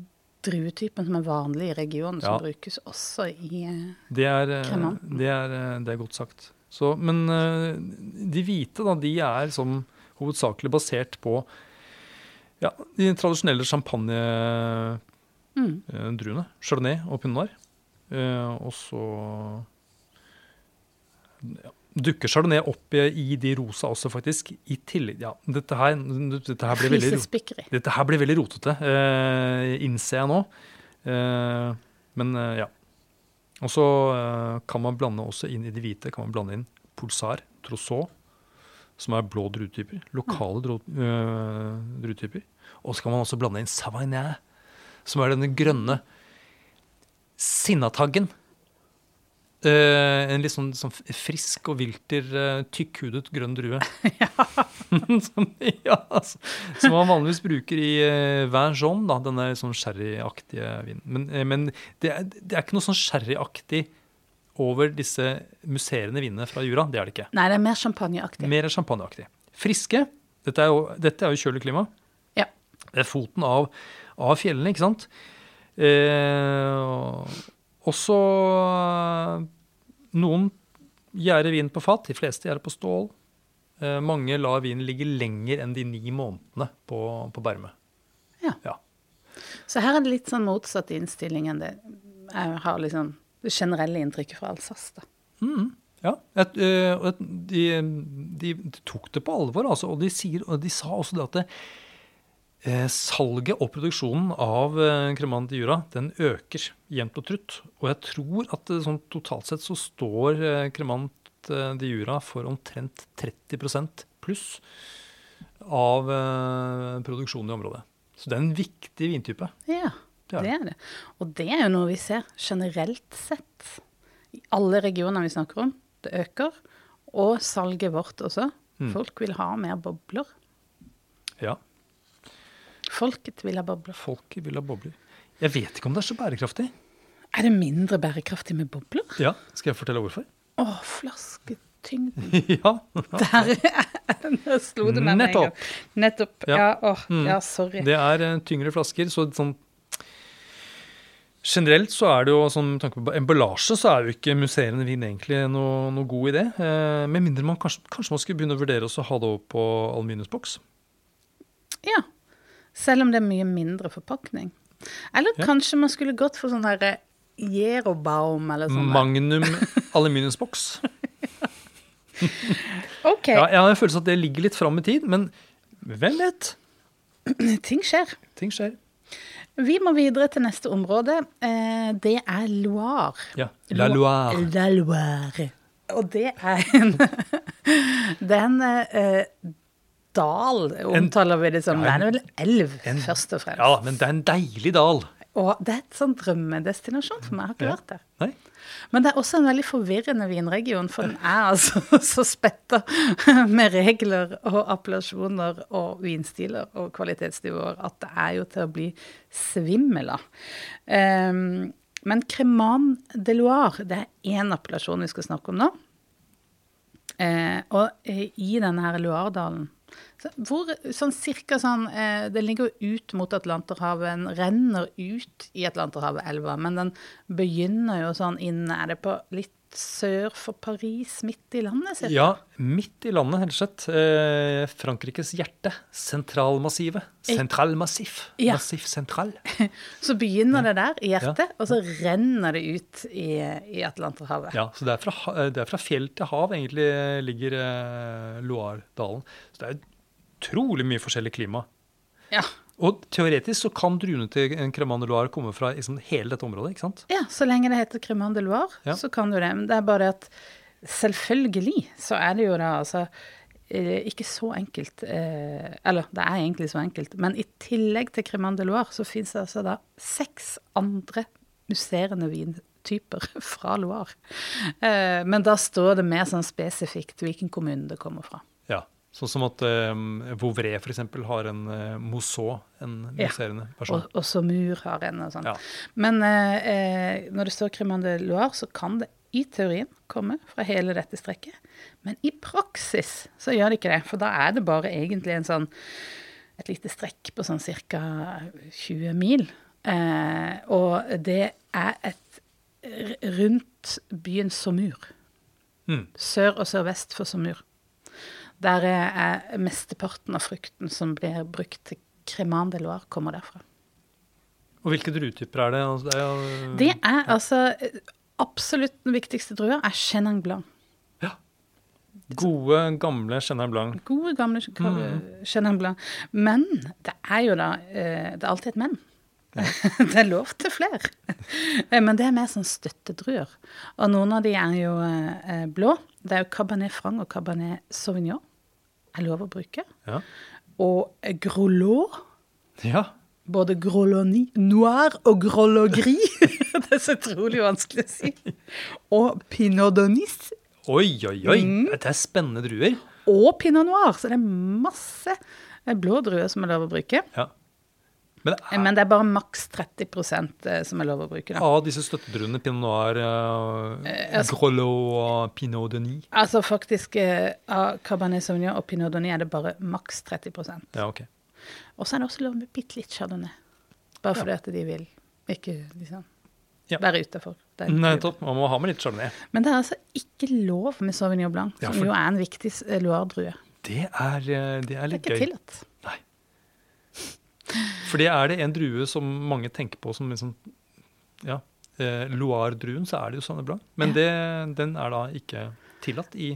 [SPEAKER 1] druetypene som er vanlige i regionen, som brukes også i eh,
[SPEAKER 2] Det er, eh,
[SPEAKER 1] Kremanten.
[SPEAKER 2] det er, eh, det er godt sagt. Så, men eh, de hvite, da, de er som hovedsakelig basert på ja, de tradisjonelle champagnedruene.
[SPEAKER 1] mm.
[SPEAKER 2] Chardonnay og pinot noir. Eh, og så ja, dukker chardonnay opp i, de rosa også, faktisk. I tillegg Ja, dette her, dette her blir veldig dette her blir veldig rotete, eh, innser jeg nå. Eh, men eh, ja. Og så eh, kan man blande også inn i de hvite kan man blande inn pulsar, trousseau, som er blå druetyper. Lokale eh, druetyper. Og så kan man også blande inn savagnin, som er denne grønne sinnataggen. Uh, en litt sånn, sånn frisk og vilter, uh, tykkhudet grønn drue. som, ja, altså, som man vanligvis bruker i uh, vin jaune, da, denne sånn sherryaktige vinen. Men, uh, men det, er, det er ikke noe sånn sherryaktig over disse musserende vinene fra Jura. Det er det ikke.
[SPEAKER 1] Nei, det er mer champagneaktig.
[SPEAKER 2] Mer champagneaktig. Friske. Dette er jo, dette er jo kjølig klima. Det er foten av, av fjellene, ikke sant? Eh, også eh, noen gjærer vin på fat, de fleste gjærer på stål. Eh, mange lar vinen ligge lenger enn de ni månedene på, på berme.
[SPEAKER 1] Ja.
[SPEAKER 2] Ja.
[SPEAKER 1] Så her er det litt sånn motsatt innstilling enn det jeg har liksom det generelle inntrykket fra Alsace. da.
[SPEAKER 2] Mm, ja. Et, øh, et, de, de, de tok det på alvor, altså, og, de sier, og de sa også det at det, eh, salget og produksjonen av eh, Cremant di Jura den øker jevnt og trutt. Og jeg tror at sånn, totalt sett så står eh, Cremant eh, di Jura for omtrent 30 pluss av eh, produksjonen i området. Så det er en viktig vintype.
[SPEAKER 1] Ja,
[SPEAKER 2] Det er
[SPEAKER 1] det er det. Og det er jo noe vi ser generelt sett i alle regioner vi snakker om. Det øker. Og salget vårt også.
[SPEAKER 2] Mm.
[SPEAKER 1] Folk vil ha mer bobler.
[SPEAKER 2] Ja,
[SPEAKER 1] Folket vil ha bobler.
[SPEAKER 2] Folket vil ha bobler. Jeg vet ikke om det er så bærekraftig.
[SPEAKER 1] Er det mindre bærekraftig med bobler?
[SPEAKER 2] Ja, Skal jeg fortelle hvorfor?
[SPEAKER 1] Å, flaske tyngden.
[SPEAKER 2] ja.
[SPEAKER 1] Der Nå slo det meg.
[SPEAKER 2] Nettopp.
[SPEAKER 1] Nettopp.
[SPEAKER 2] Ja.
[SPEAKER 1] Ja, åh,
[SPEAKER 2] Mm.
[SPEAKER 1] ja, sorry.
[SPEAKER 2] Det er eh, tyngre flasker, så sånn Generelt så er det jo sånn med tanke på emballasje, så er jo ikke musserende vin egentlig noe, noe god idé. Eh, med mindre man kanskje, kanskje man skulle begynne å vurdere å ha det over på aluminiumsboks.
[SPEAKER 1] Ja. Selv om det er mye mindre forpakning. Eller
[SPEAKER 2] Ja.
[SPEAKER 1] kanskje man skulle gått for sånn derre Jerobaum eller sånn.
[SPEAKER 2] Magnum aluminiumsboks.
[SPEAKER 1] OK,
[SPEAKER 2] Ja, jeg har en følelse at det ligger litt fram i tid, men hvem vet?
[SPEAKER 1] ting skjer.
[SPEAKER 2] Ting skjer.
[SPEAKER 1] Vi må videre til neste område. Eh, det er Loire.
[SPEAKER 2] Ja. La Loire.
[SPEAKER 1] La Loire. Og det er en Det er en eh, dal, omtaler vi det som.
[SPEAKER 2] Ja,
[SPEAKER 1] det er vel elv,
[SPEAKER 2] en-
[SPEAKER 1] først og fremst.
[SPEAKER 2] Ja, men det er en deilig dal.
[SPEAKER 1] Og det er et sånn drømmedestinasjon for meg. Jeg har ikke
[SPEAKER 2] Ja.
[SPEAKER 1] vært der.
[SPEAKER 2] Nei?
[SPEAKER 1] Men det er også en veldig forvirrende vinregion, for den er altså så spetta med regler og appellasjoner og vinstiler og kvalitetsnivåer at det er jo til å bli svimmel av. Um, men Cremant de Loire, det er én appellasjon vi skal snakke om nå. Eh, og i denne her Loire-dalen hvor, sånn cirka sånn eh, Den ligger jo ut mot Atlanterhavet, den renner ut i Atlanterhavet-elva, men den begynner jo sånn inn Er det på litt sør for Paris, midt i landet? cirka?
[SPEAKER 2] Ja, midt i landet, helt slett. Eh, Frankrikes hjerte. Sentralmassivet. Sentralmassif.
[SPEAKER 1] Ja.
[SPEAKER 2] Massif sentral.
[SPEAKER 1] Så begynner det der, i hjertet, og så renner det ut i, i Atlanterhavet.
[SPEAKER 2] Ja, så det er, fra, det er fra fjell til hav egentlig ligger eh, Loire-dalen. Så det er utrolig mye forskjellig klima.
[SPEAKER 1] Ja.
[SPEAKER 2] Og teoretisk så kan druene til en Cremant de Loire komme fra liksom hele dette området, ikke sant?
[SPEAKER 1] Ja, så lenge det heter Crémant de Loire,
[SPEAKER 2] Ja.
[SPEAKER 1] så kan du det. Men det er bare det at selvfølgelig så er det jo da altså eh, ikke så enkelt eh, Eller det er egentlig så enkelt, men i tillegg til Crémant de Loire så fins det altså da seks andre musserende vintyper fra Loire. Eh, men da står det mer sånn spesifikt hvilken kommune det kommer fra.
[SPEAKER 2] Sånn som at um, Vouvray f.eks. har en uh, Mousseau, en
[SPEAKER 1] Ja.
[SPEAKER 2] person.
[SPEAKER 1] Og, og Mur har en og sånn.
[SPEAKER 2] Ja.
[SPEAKER 1] Men eh, eh, når det står de Loire, så kan det i teorien komme fra hele dette strekket. Men i praksis så gjør det ikke det, for da er det bare egentlig en sånn et lite strekk på sånn ca. 20 mil. Uh, og det er et rundt byen Somur.
[SPEAKER 2] Mm.
[SPEAKER 1] Sør og sørvest for Saumur. Der er mesteparten av frukten som blir brukt til cremant de Loire, kommer derfra.
[SPEAKER 2] Og hvilke druetyper er det? Altså, det er jo,
[SPEAKER 1] Det er altså eh, absolutt den viktigste drua er Chenin Blanc. Ja.
[SPEAKER 2] Gode, gamle Chenin Blanc.
[SPEAKER 1] Gode, gamle
[SPEAKER 2] Mm.
[SPEAKER 1] Chenin Blanc. Men det er jo da eh, Det er alltid et men. det er lov til flere. Eh, Men det er mer sånn støttedruer. Og noen av de er jo eh, blå. Det er jo Cabernet Franc og Cabernet Sauvignon. Er lov å bruke.
[SPEAKER 2] Ja.
[SPEAKER 1] Og Grolot.
[SPEAKER 2] ja.
[SPEAKER 1] Både Groloni noir og grologri. det er så utrolig vanskelig å si. Og Pinot Donis
[SPEAKER 2] Oi, oi, oi.
[SPEAKER 1] Mm.
[SPEAKER 2] Det er spennende druer.
[SPEAKER 1] og pinot noir. Så det er masse blå druer som er lov å bruke.
[SPEAKER 2] Ja. Men det er,
[SPEAKER 1] Men det er bare maks 30 eh, som er lov å bruke. Da.
[SPEAKER 2] av disse støttedruene, pinot noir, uh,
[SPEAKER 1] altså-
[SPEAKER 2] grolot og pinot de
[SPEAKER 1] Altså faktisk eh, av Cabernet Sauvignon og Pinot Donis er det bare maks 30%
[SPEAKER 2] Ja, ok.
[SPEAKER 1] Og så er det også lov med bitte litt chardonnay. Bare fordi at de vil ikke liksom
[SPEAKER 2] Ja.
[SPEAKER 1] være utafor.
[SPEAKER 2] Nettopp. Man må ha med litt chardonnay.
[SPEAKER 1] Men det er altså ikke lov med Sauvignon Blanc,
[SPEAKER 2] Ja,
[SPEAKER 1] som jo er en viktig Loire-drue.
[SPEAKER 2] Det er, litt det er
[SPEAKER 1] Det er ikke
[SPEAKER 2] gøy.
[SPEAKER 1] tillatt.
[SPEAKER 2] For det er det en drue som mange tenker på som liksom Ja. Eh, Loire-druen, så er det jo Sauvignon Blanc. Men det, den er da ikke tillatt i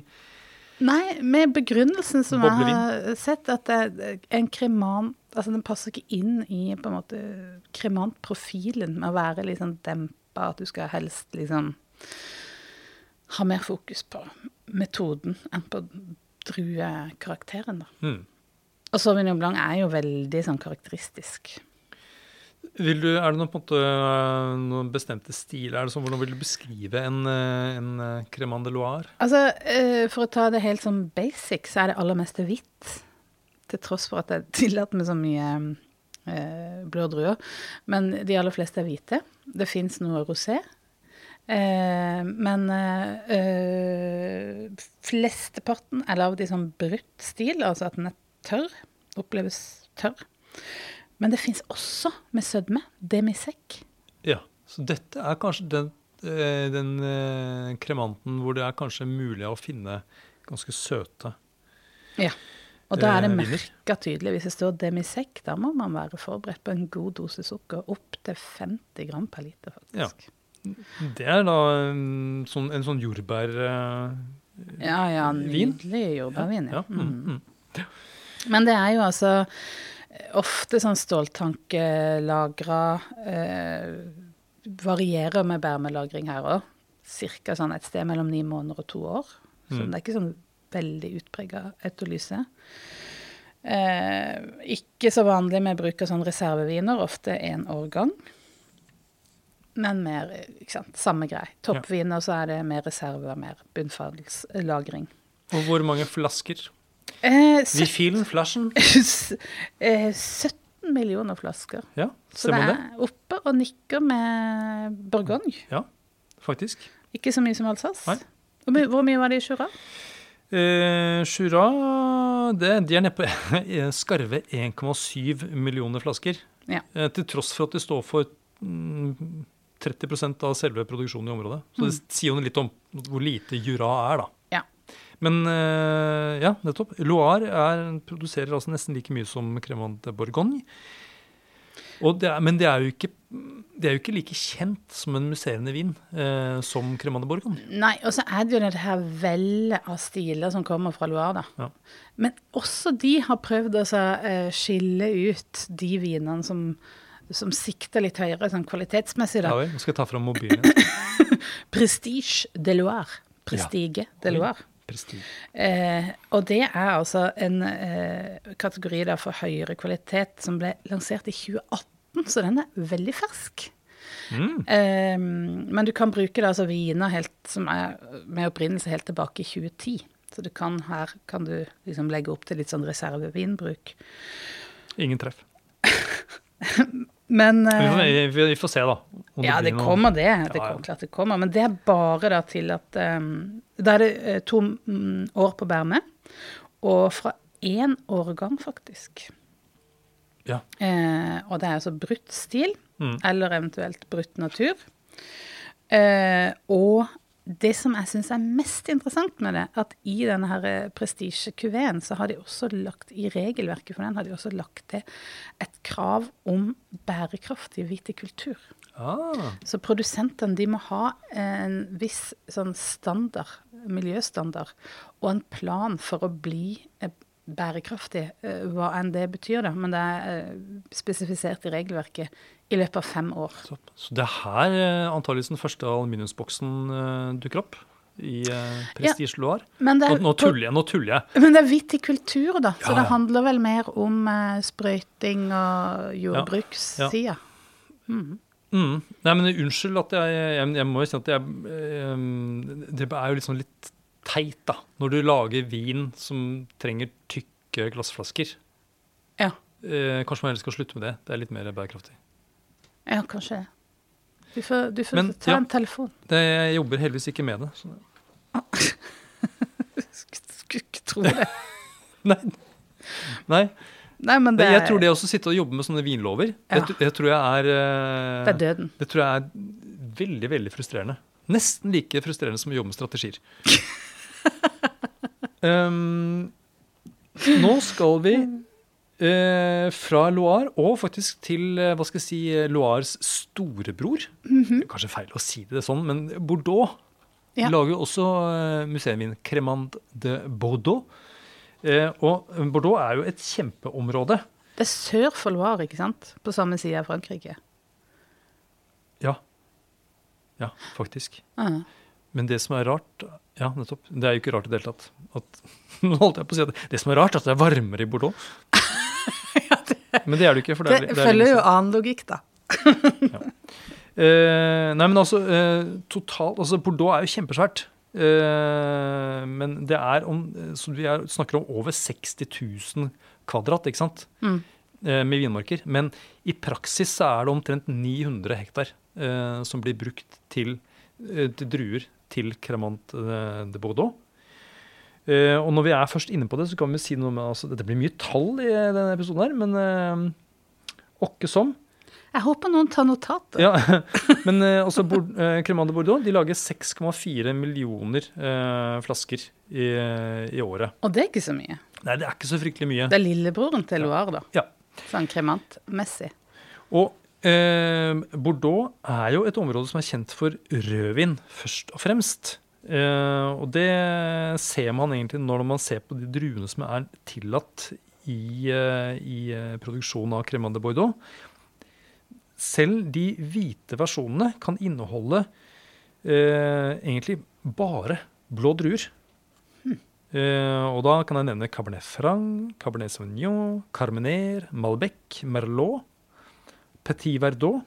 [SPEAKER 1] Nei, med begrunnelsen som jeg har sett, at en kreman Altså, den passer ikke inn i på en måte kremantprofilen med å være litt sånn dempa, at du skal helst liksom ha mer fokus på metoden enn på druekarakteren, da.
[SPEAKER 2] hmm.
[SPEAKER 1] Og Sauvignon Blanc er jo veldig sånn karakteristisk.
[SPEAKER 2] Vil du, er det noen, måte, eh, noen bestemte stiler? Er det sånn, hvordan vil du beskrive en, eh, en eh, de Loire?
[SPEAKER 1] Altså, for å ta det helt sånn basic, så er det aller meste hvitt. Til tross for at det er tillatt med så mye eh, blå druer. Men de aller fleste er hvite. Det fins noe rosé. Eh, men eh, flesteparten er lagd i sånn brutt stil, altså at den er tørr. Oppleves tørr. Men det fins også med sødme. Demisekk.
[SPEAKER 2] Ja, Så dette er kanskje den, eh, den eh, kremanten hvor det er kanskje mulig å finne ganske søte
[SPEAKER 1] Ja. Og da er det
[SPEAKER 2] Eh,
[SPEAKER 1] merka tydelig. Hvis det står demisekk, da må man være forberedt på en god dose sukker. Opptil 50 gram per liter, faktisk.
[SPEAKER 2] Det er da en sånn, en sånn jordbær... eh,
[SPEAKER 1] Ja, ja, nydelig jordbærvin. Ja.
[SPEAKER 2] ja, mm, mm.
[SPEAKER 1] Men det er jo altså ofte sånn ståltankelagra eh, Varierer med bærmelagring her òg. Cirka sånn et sted mellom ni måneder og to år. Så
[SPEAKER 2] Mm.
[SPEAKER 1] det er ikke sånn veldig utprega autolyse. Eh, ikke så vanlig med bruk av sånn reserveviner, ofte én årgang. Men mer, ikke sant, samme grei. Toppviner så er det mer reserve og mer bunnfallslagring.
[SPEAKER 2] Og hvor mange flasker?
[SPEAKER 1] Eh,
[SPEAKER 2] Vi filen flashen.
[SPEAKER 1] Eh, 17 millioner flasker.
[SPEAKER 2] Ja,
[SPEAKER 1] Så det er oppe og nikker med Bourgogne.
[SPEAKER 2] Ja, faktisk.
[SPEAKER 1] Ikke så mye som Alsace.
[SPEAKER 2] Nei.
[SPEAKER 1] Hvor, mye var det i Jura?
[SPEAKER 2] Eh, Jura det, De er nede på skarve 1,7 millioner flasker.
[SPEAKER 1] Ja.
[SPEAKER 2] Eh, til tross for at de står for mm, 30% av selve produksjonen i området. Så det sier jo litt om hvor lite Jura er, da.
[SPEAKER 1] Ja.
[SPEAKER 2] Men eh, ja, nettopp. Loire er, produserer altså nesten like mye som Cremant de Bourgogne. Og det er, men det er, jo ikke, det er jo ikke like kjent som en musserende vin eh, som Cremant de Bourgogne.
[SPEAKER 1] Nei, og så er det jo det her vellet av stiler som kommer fra Loire, da.
[SPEAKER 2] Ja.
[SPEAKER 1] Men også de har prøvd å eh, skille ut de vinene som, som sikter litt høyere sånn kvalitetsmessig,
[SPEAKER 2] Ja
[SPEAKER 1] da.
[SPEAKER 2] vel, nå skal jeg ta fram mobilen.
[SPEAKER 1] Prestige de Loire. Prestige de Loire.
[SPEAKER 2] Prestige.
[SPEAKER 1] Eh, og det er altså en eh, kategori da for høyere kvalitet som ble lansert i 2018, så den er veldig fersk.
[SPEAKER 2] Mm.
[SPEAKER 1] Eh, men du kan bruke da, altså viner helt, som er med opprinnelse helt tilbake i 2010. Så du kan, her kan du liksom legge opp til litt sånn reservevinbruk.
[SPEAKER 2] Ingen treff.
[SPEAKER 1] Men
[SPEAKER 2] Vi får,
[SPEAKER 1] eh,
[SPEAKER 2] vi, får se, da.
[SPEAKER 1] Ja, det
[SPEAKER 2] det
[SPEAKER 1] kommer det. Det
[SPEAKER 2] Ja,
[SPEAKER 1] klart det kommer. Men det er bare da til at um, Da er det eh, to mm, år på Bærme. Og fra én årgang, faktisk.
[SPEAKER 2] Ja.
[SPEAKER 1] Eh, og det er altså brutt stil,
[SPEAKER 2] Mm.
[SPEAKER 1] eller eventuelt brutt natur. Eh, og det som jeg syns er mest interessant med det, at i denne her prestisjekuveen så har de også lagt i regelverket for den har de også lagt til et krav om bærekraftig vitikultur.
[SPEAKER 2] Ah,
[SPEAKER 1] Så produsentene de må ha en viss sånn standard, miljøstandard, og en plan for å bli eh, bærekraftig, eh, hva enn det betyr, da. Men det er eh, spesifisert i regelverket i løpet av fem år.
[SPEAKER 2] så, så det er her antakeligvis antageligvis den første aluminiumsboksen eh, dukker opp. I eh.
[SPEAKER 1] Men det
[SPEAKER 2] Nå,
[SPEAKER 1] er,
[SPEAKER 2] nå tuller jeg. nå tuller jeg.
[SPEAKER 1] men det er vitikultur, da. Så
[SPEAKER 2] Ja,
[SPEAKER 1] det handler vel mer om eh, sprøyting og jordbrukssida.
[SPEAKER 2] Mm. Nei, men unnskyld at jeg Jeg, jeg må jo si at jeg eh, Det er jo liksom litt teit, da. Når du lager vin som trenger tykke glassflasker.
[SPEAKER 1] Ja.
[SPEAKER 2] Eh, kanskje man heller skal slutte med det. Det er litt mer bærekraftig.
[SPEAKER 1] ja, kanskje det. Du får, du får
[SPEAKER 2] Men,
[SPEAKER 1] ta
[SPEAKER 2] ja.
[SPEAKER 1] en telefon.
[SPEAKER 2] Det, jeg jobber heldigvis ikke med det. Så.
[SPEAKER 1] Skulle ikke tro det.
[SPEAKER 2] Nei. Nei.
[SPEAKER 1] Nei, men det,
[SPEAKER 2] Jeg tror det å sitte og jobbe med sånne vinlover,
[SPEAKER 1] Ja.
[SPEAKER 2] det, det tror jeg er eh,
[SPEAKER 1] det er døden.
[SPEAKER 2] Det tror jeg er veldig, veldig frustrerende. Nesten like frustrerende som å jobbe med strategier. um, nå skal vi uh, fra Loire og faktisk til uh, hva skal jeg si, eh, Loires storebror. Det er Kanskje feil å si det sånn, men Bordeaux
[SPEAKER 1] Ja.
[SPEAKER 2] lager jo også uh, museumvin. Cremant de Bordeaux. Eh, og Bordeaux er jo et kjempeområde.
[SPEAKER 1] Det er sør for Loire, ikke sant? På samme side av Frankrike.
[SPEAKER 2] Ja. Ja, faktisk.
[SPEAKER 1] Ah.
[SPEAKER 2] Men det som er rart Ja, nettopp. Det er jo ikke rart i det hele tatt. At, nå holdt jeg på å si at det som er rart, er at det er varmere i Bordeaux. Men det er det ikke. for det,
[SPEAKER 1] Det
[SPEAKER 2] er, det er
[SPEAKER 1] følger jo annen logikk, da.
[SPEAKER 2] Eh, nei, men altså eh, totalt Altså, Bordeaux er jo kjempesvært. Eh, men det er om Så vi er, snakker om over 60 000 kvadrat, ikke sant?
[SPEAKER 1] Mm.
[SPEAKER 2] Eh, med vinmarker. Men i praksis så er det omtrent 900 hektar eh, som blir brukt til eh, til druer til Cremant eh, de Bordeaux. Eh, og når vi er først inne på det, så kan vi si noe med altså, Dette blir mye tall i denne episoden her, men eh, åkke som.
[SPEAKER 1] Jeg håper noen tar notater.
[SPEAKER 2] Ja, men eh, også eh, Cremant de Bordeaux de lager 6,4 millioner eh, flasker i, i året.
[SPEAKER 1] Og det er ikke så mye.
[SPEAKER 2] Nei, det er ikke så fryktelig mye.
[SPEAKER 1] Det er lillebroren til Loire, da.
[SPEAKER 2] Ja.
[SPEAKER 1] Sånn kremantmessig.
[SPEAKER 2] Og eh, Bordeaux er jo et område som er kjent for rødvin, først og fremst. Eh, og det ser man egentlig når man ser på de druene som er tillatt i, eh, i produksjonen av Cremant de Bordeaux. Selv de hvite versjonene kan inneholde eh, egentlig bare blå druer. Eh, og da kan jeg nevne Cabernet Franc, Cabernet Sauvignon, Carmener, Malbec, Merlot, Petit Verdot.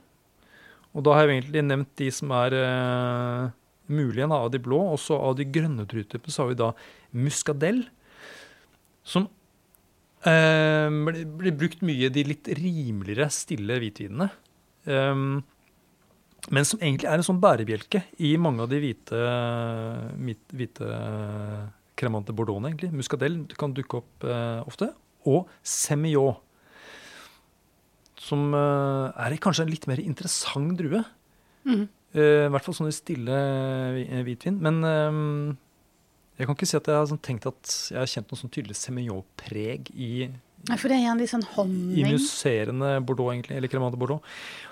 [SPEAKER 2] Og da har jeg egentlig nevnt de som er eh, mulige av de blå. Også av de grønne druetypene så har vi da Muscadel, som eh, blir, brukt mye i de litt rimeligere, stille hvitvinene. Um, men som egentlig er en sånn bærebjelke i mange av de hvite, hvite, kremante bordeauxene. egentlig. Kan dukke opp eh, ofte. Og semillon, som eh, er kanskje en litt mer interessant drue.
[SPEAKER 1] Mm.
[SPEAKER 2] Uh, I hvert fall sånn i stille eh, hvitvin. Men um, jeg kan ikke si at jeg har sånn tenkt at jeg har kjent noe sånn tydelig semillon-preg i,
[SPEAKER 1] Nei, for det er gjerne litt sånn honning.
[SPEAKER 2] Injuserende Bordeaux, egentlig. Eller kremante Bordeaux.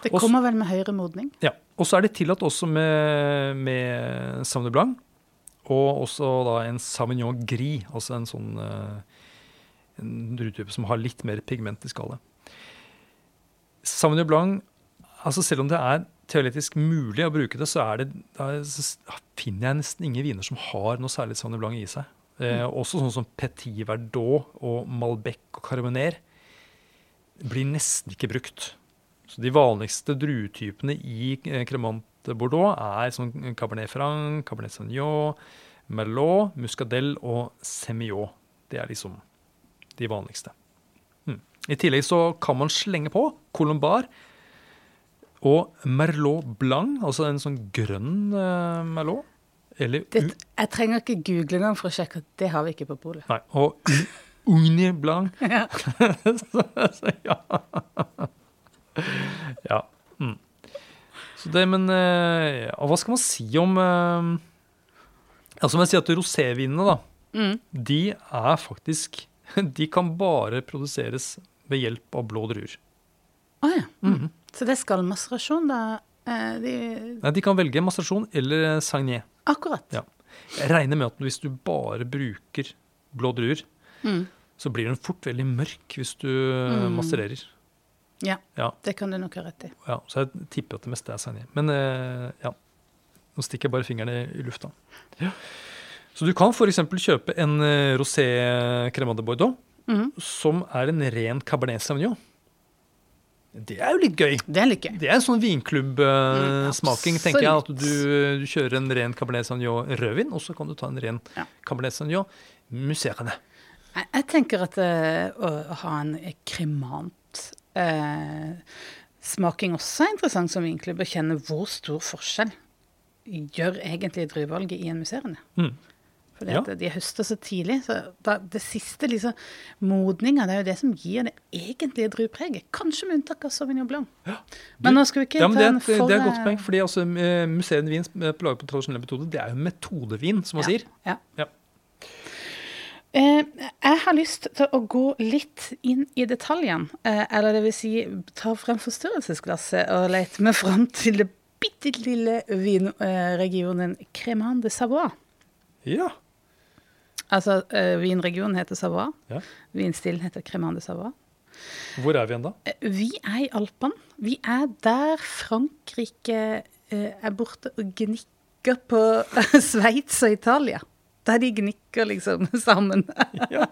[SPEAKER 1] Det
[SPEAKER 2] Også-
[SPEAKER 1] kommer vel med høyere modning.
[SPEAKER 2] Ja, og så er det tillatt også med, med Sauvignon Blanc, og også da en Sauvignon Gris, altså en sånn uh, en druetype som har litt mer pigment i skallet. Sauvignon Blanc, altså selv om det er teoretisk mulig å bruke det, så, er det, da er- så finner jeg nesten ingen viner som har noe særlig Sauvignon Blanc i seg. Eh, også sånn som Petit Verdot og Malbec og Carboner blir nesten ikke brukt. Så de vanligste druetypene i eh, Cremant Bordeaux er sånn Cabernet Franc, Cabernet Sauvignon, Merlot, Muscadel og Semillon. Det er liksom de vanligste. I tillegg så kan man slenge på Colombar og Merlot Blanc, altså en sånn grønn eh, Merlot. Eller
[SPEAKER 1] Det, jeg trenger ikke google engang for å sjekke at det har vi ikke på polet.
[SPEAKER 2] Nei, og Ugni Blanc.
[SPEAKER 1] Ja.
[SPEAKER 2] så, så, ja. ja. Mm. Så det, men eh, Hva skal man si om eh, Altså, jeg sier at rosévinene, da,
[SPEAKER 1] Mm.
[SPEAKER 2] de er faktisk De kan bare produseres ved hjelp av blå druer.
[SPEAKER 1] Å ja.
[SPEAKER 2] Mhm.
[SPEAKER 1] Så det skal masserasjon, da? Eh, de,
[SPEAKER 2] Nei, de kan velge masserasjon eller sagné.
[SPEAKER 1] akkurat.
[SPEAKER 2] Ja. Jeg regner med at hvis du bare bruker blå druer,
[SPEAKER 1] Mm.
[SPEAKER 2] så blir den fort veldig mørk hvis du eh,
[SPEAKER 1] Mm.
[SPEAKER 2] massererer.
[SPEAKER 1] Ja,
[SPEAKER 2] Ja.
[SPEAKER 1] det kan du nok ha rett i.
[SPEAKER 2] Ja, så jeg tipper at det meste er sagné. Men eh, ja, nå stikker jeg bare fingrene i, lufta. Ja. Så du kan f.eks. kjøpe en eh, rosé crema de Bordeaux
[SPEAKER 1] Mhm.
[SPEAKER 2] som er en ren cabernet sauvignon. Det er jo litt gøy.
[SPEAKER 1] Det er litt gøy.
[SPEAKER 2] Det er en sånn vinklubbsmaking,
[SPEAKER 1] Mm,
[SPEAKER 2] tenker jeg. At du, du kjører en ren cabernet sauvignon rødvin, og så kan du ta en ren
[SPEAKER 1] Ja.
[SPEAKER 2] cabernet sauvignon musserende.
[SPEAKER 1] Jeg, jeg tenker at uh, å, å ha en kremant uh, smaking også er interessant som vinklubb, å kjenne hvor stor forskjell gjør egentlig drivvalget i en musserende.
[SPEAKER 2] Mm.
[SPEAKER 1] Fordi
[SPEAKER 2] Ja.
[SPEAKER 1] de høster så tidlig. så da, Det siste liksom, modninga, det er jo det som gir det egentlige druepreget. Kanskje med unntak av Sauvignon Blanc. Men nå skal vi ikke
[SPEAKER 2] Ja,
[SPEAKER 1] ta en for...
[SPEAKER 2] det er et godt poeng, fordi altså, eh, musserende vin eh, på laget på tradisjonell metode, det er jo metodevin, som man
[SPEAKER 1] Ja.
[SPEAKER 2] sier.
[SPEAKER 1] Ja.
[SPEAKER 2] Ja.
[SPEAKER 1] Eh, jeg har lyst til å gå litt inn i detaljene. Eh, eller det vil si ta frem forstørrelsesglasset og lete meg fram til det bitte lille vinregionen Cremant de Savoie.
[SPEAKER 2] Ja.
[SPEAKER 1] Altså eh, vinregionen heter Savoie.
[SPEAKER 2] Ja.
[SPEAKER 1] Vinstilen heter Cremant de Savoie.
[SPEAKER 2] Hvor er vi igjen da?
[SPEAKER 1] Eh, Vi er i Alpene. Vi er der Frankrike eh, er borte og gnikker på Sveits og Italia. Der de gnikker liksom sammen.
[SPEAKER 2] Ja.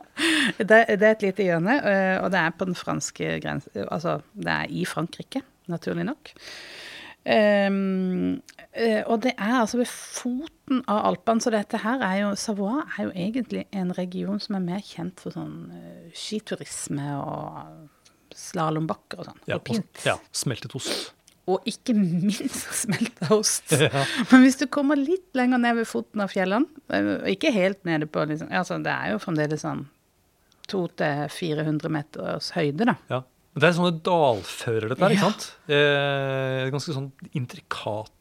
[SPEAKER 1] det, det er et lite hjørne, og det er på den franske grensen Altså, det er i Frankrike, naturlig nok. Eh, og det er altså ved foten av Alpene, så dette her er jo Savoie er jo egentlig en region som er mer kjent for sånn uh, skiturisme og slalåmbakker og sånn.
[SPEAKER 2] Ja, og- ja, smeltet ost.
[SPEAKER 1] og ikke minst smelta ost. ja. Men hvis du kommer litt lenger ned ved foten av fjellene, og ikke helt nede på liksom, altså Det er jo fremdeles sånn 200-400 meters høyde, da.
[SPEAKER 2] Ja. Det er sånne dalfører, dette her, ikke sant? Eh, ganske sånn intrikate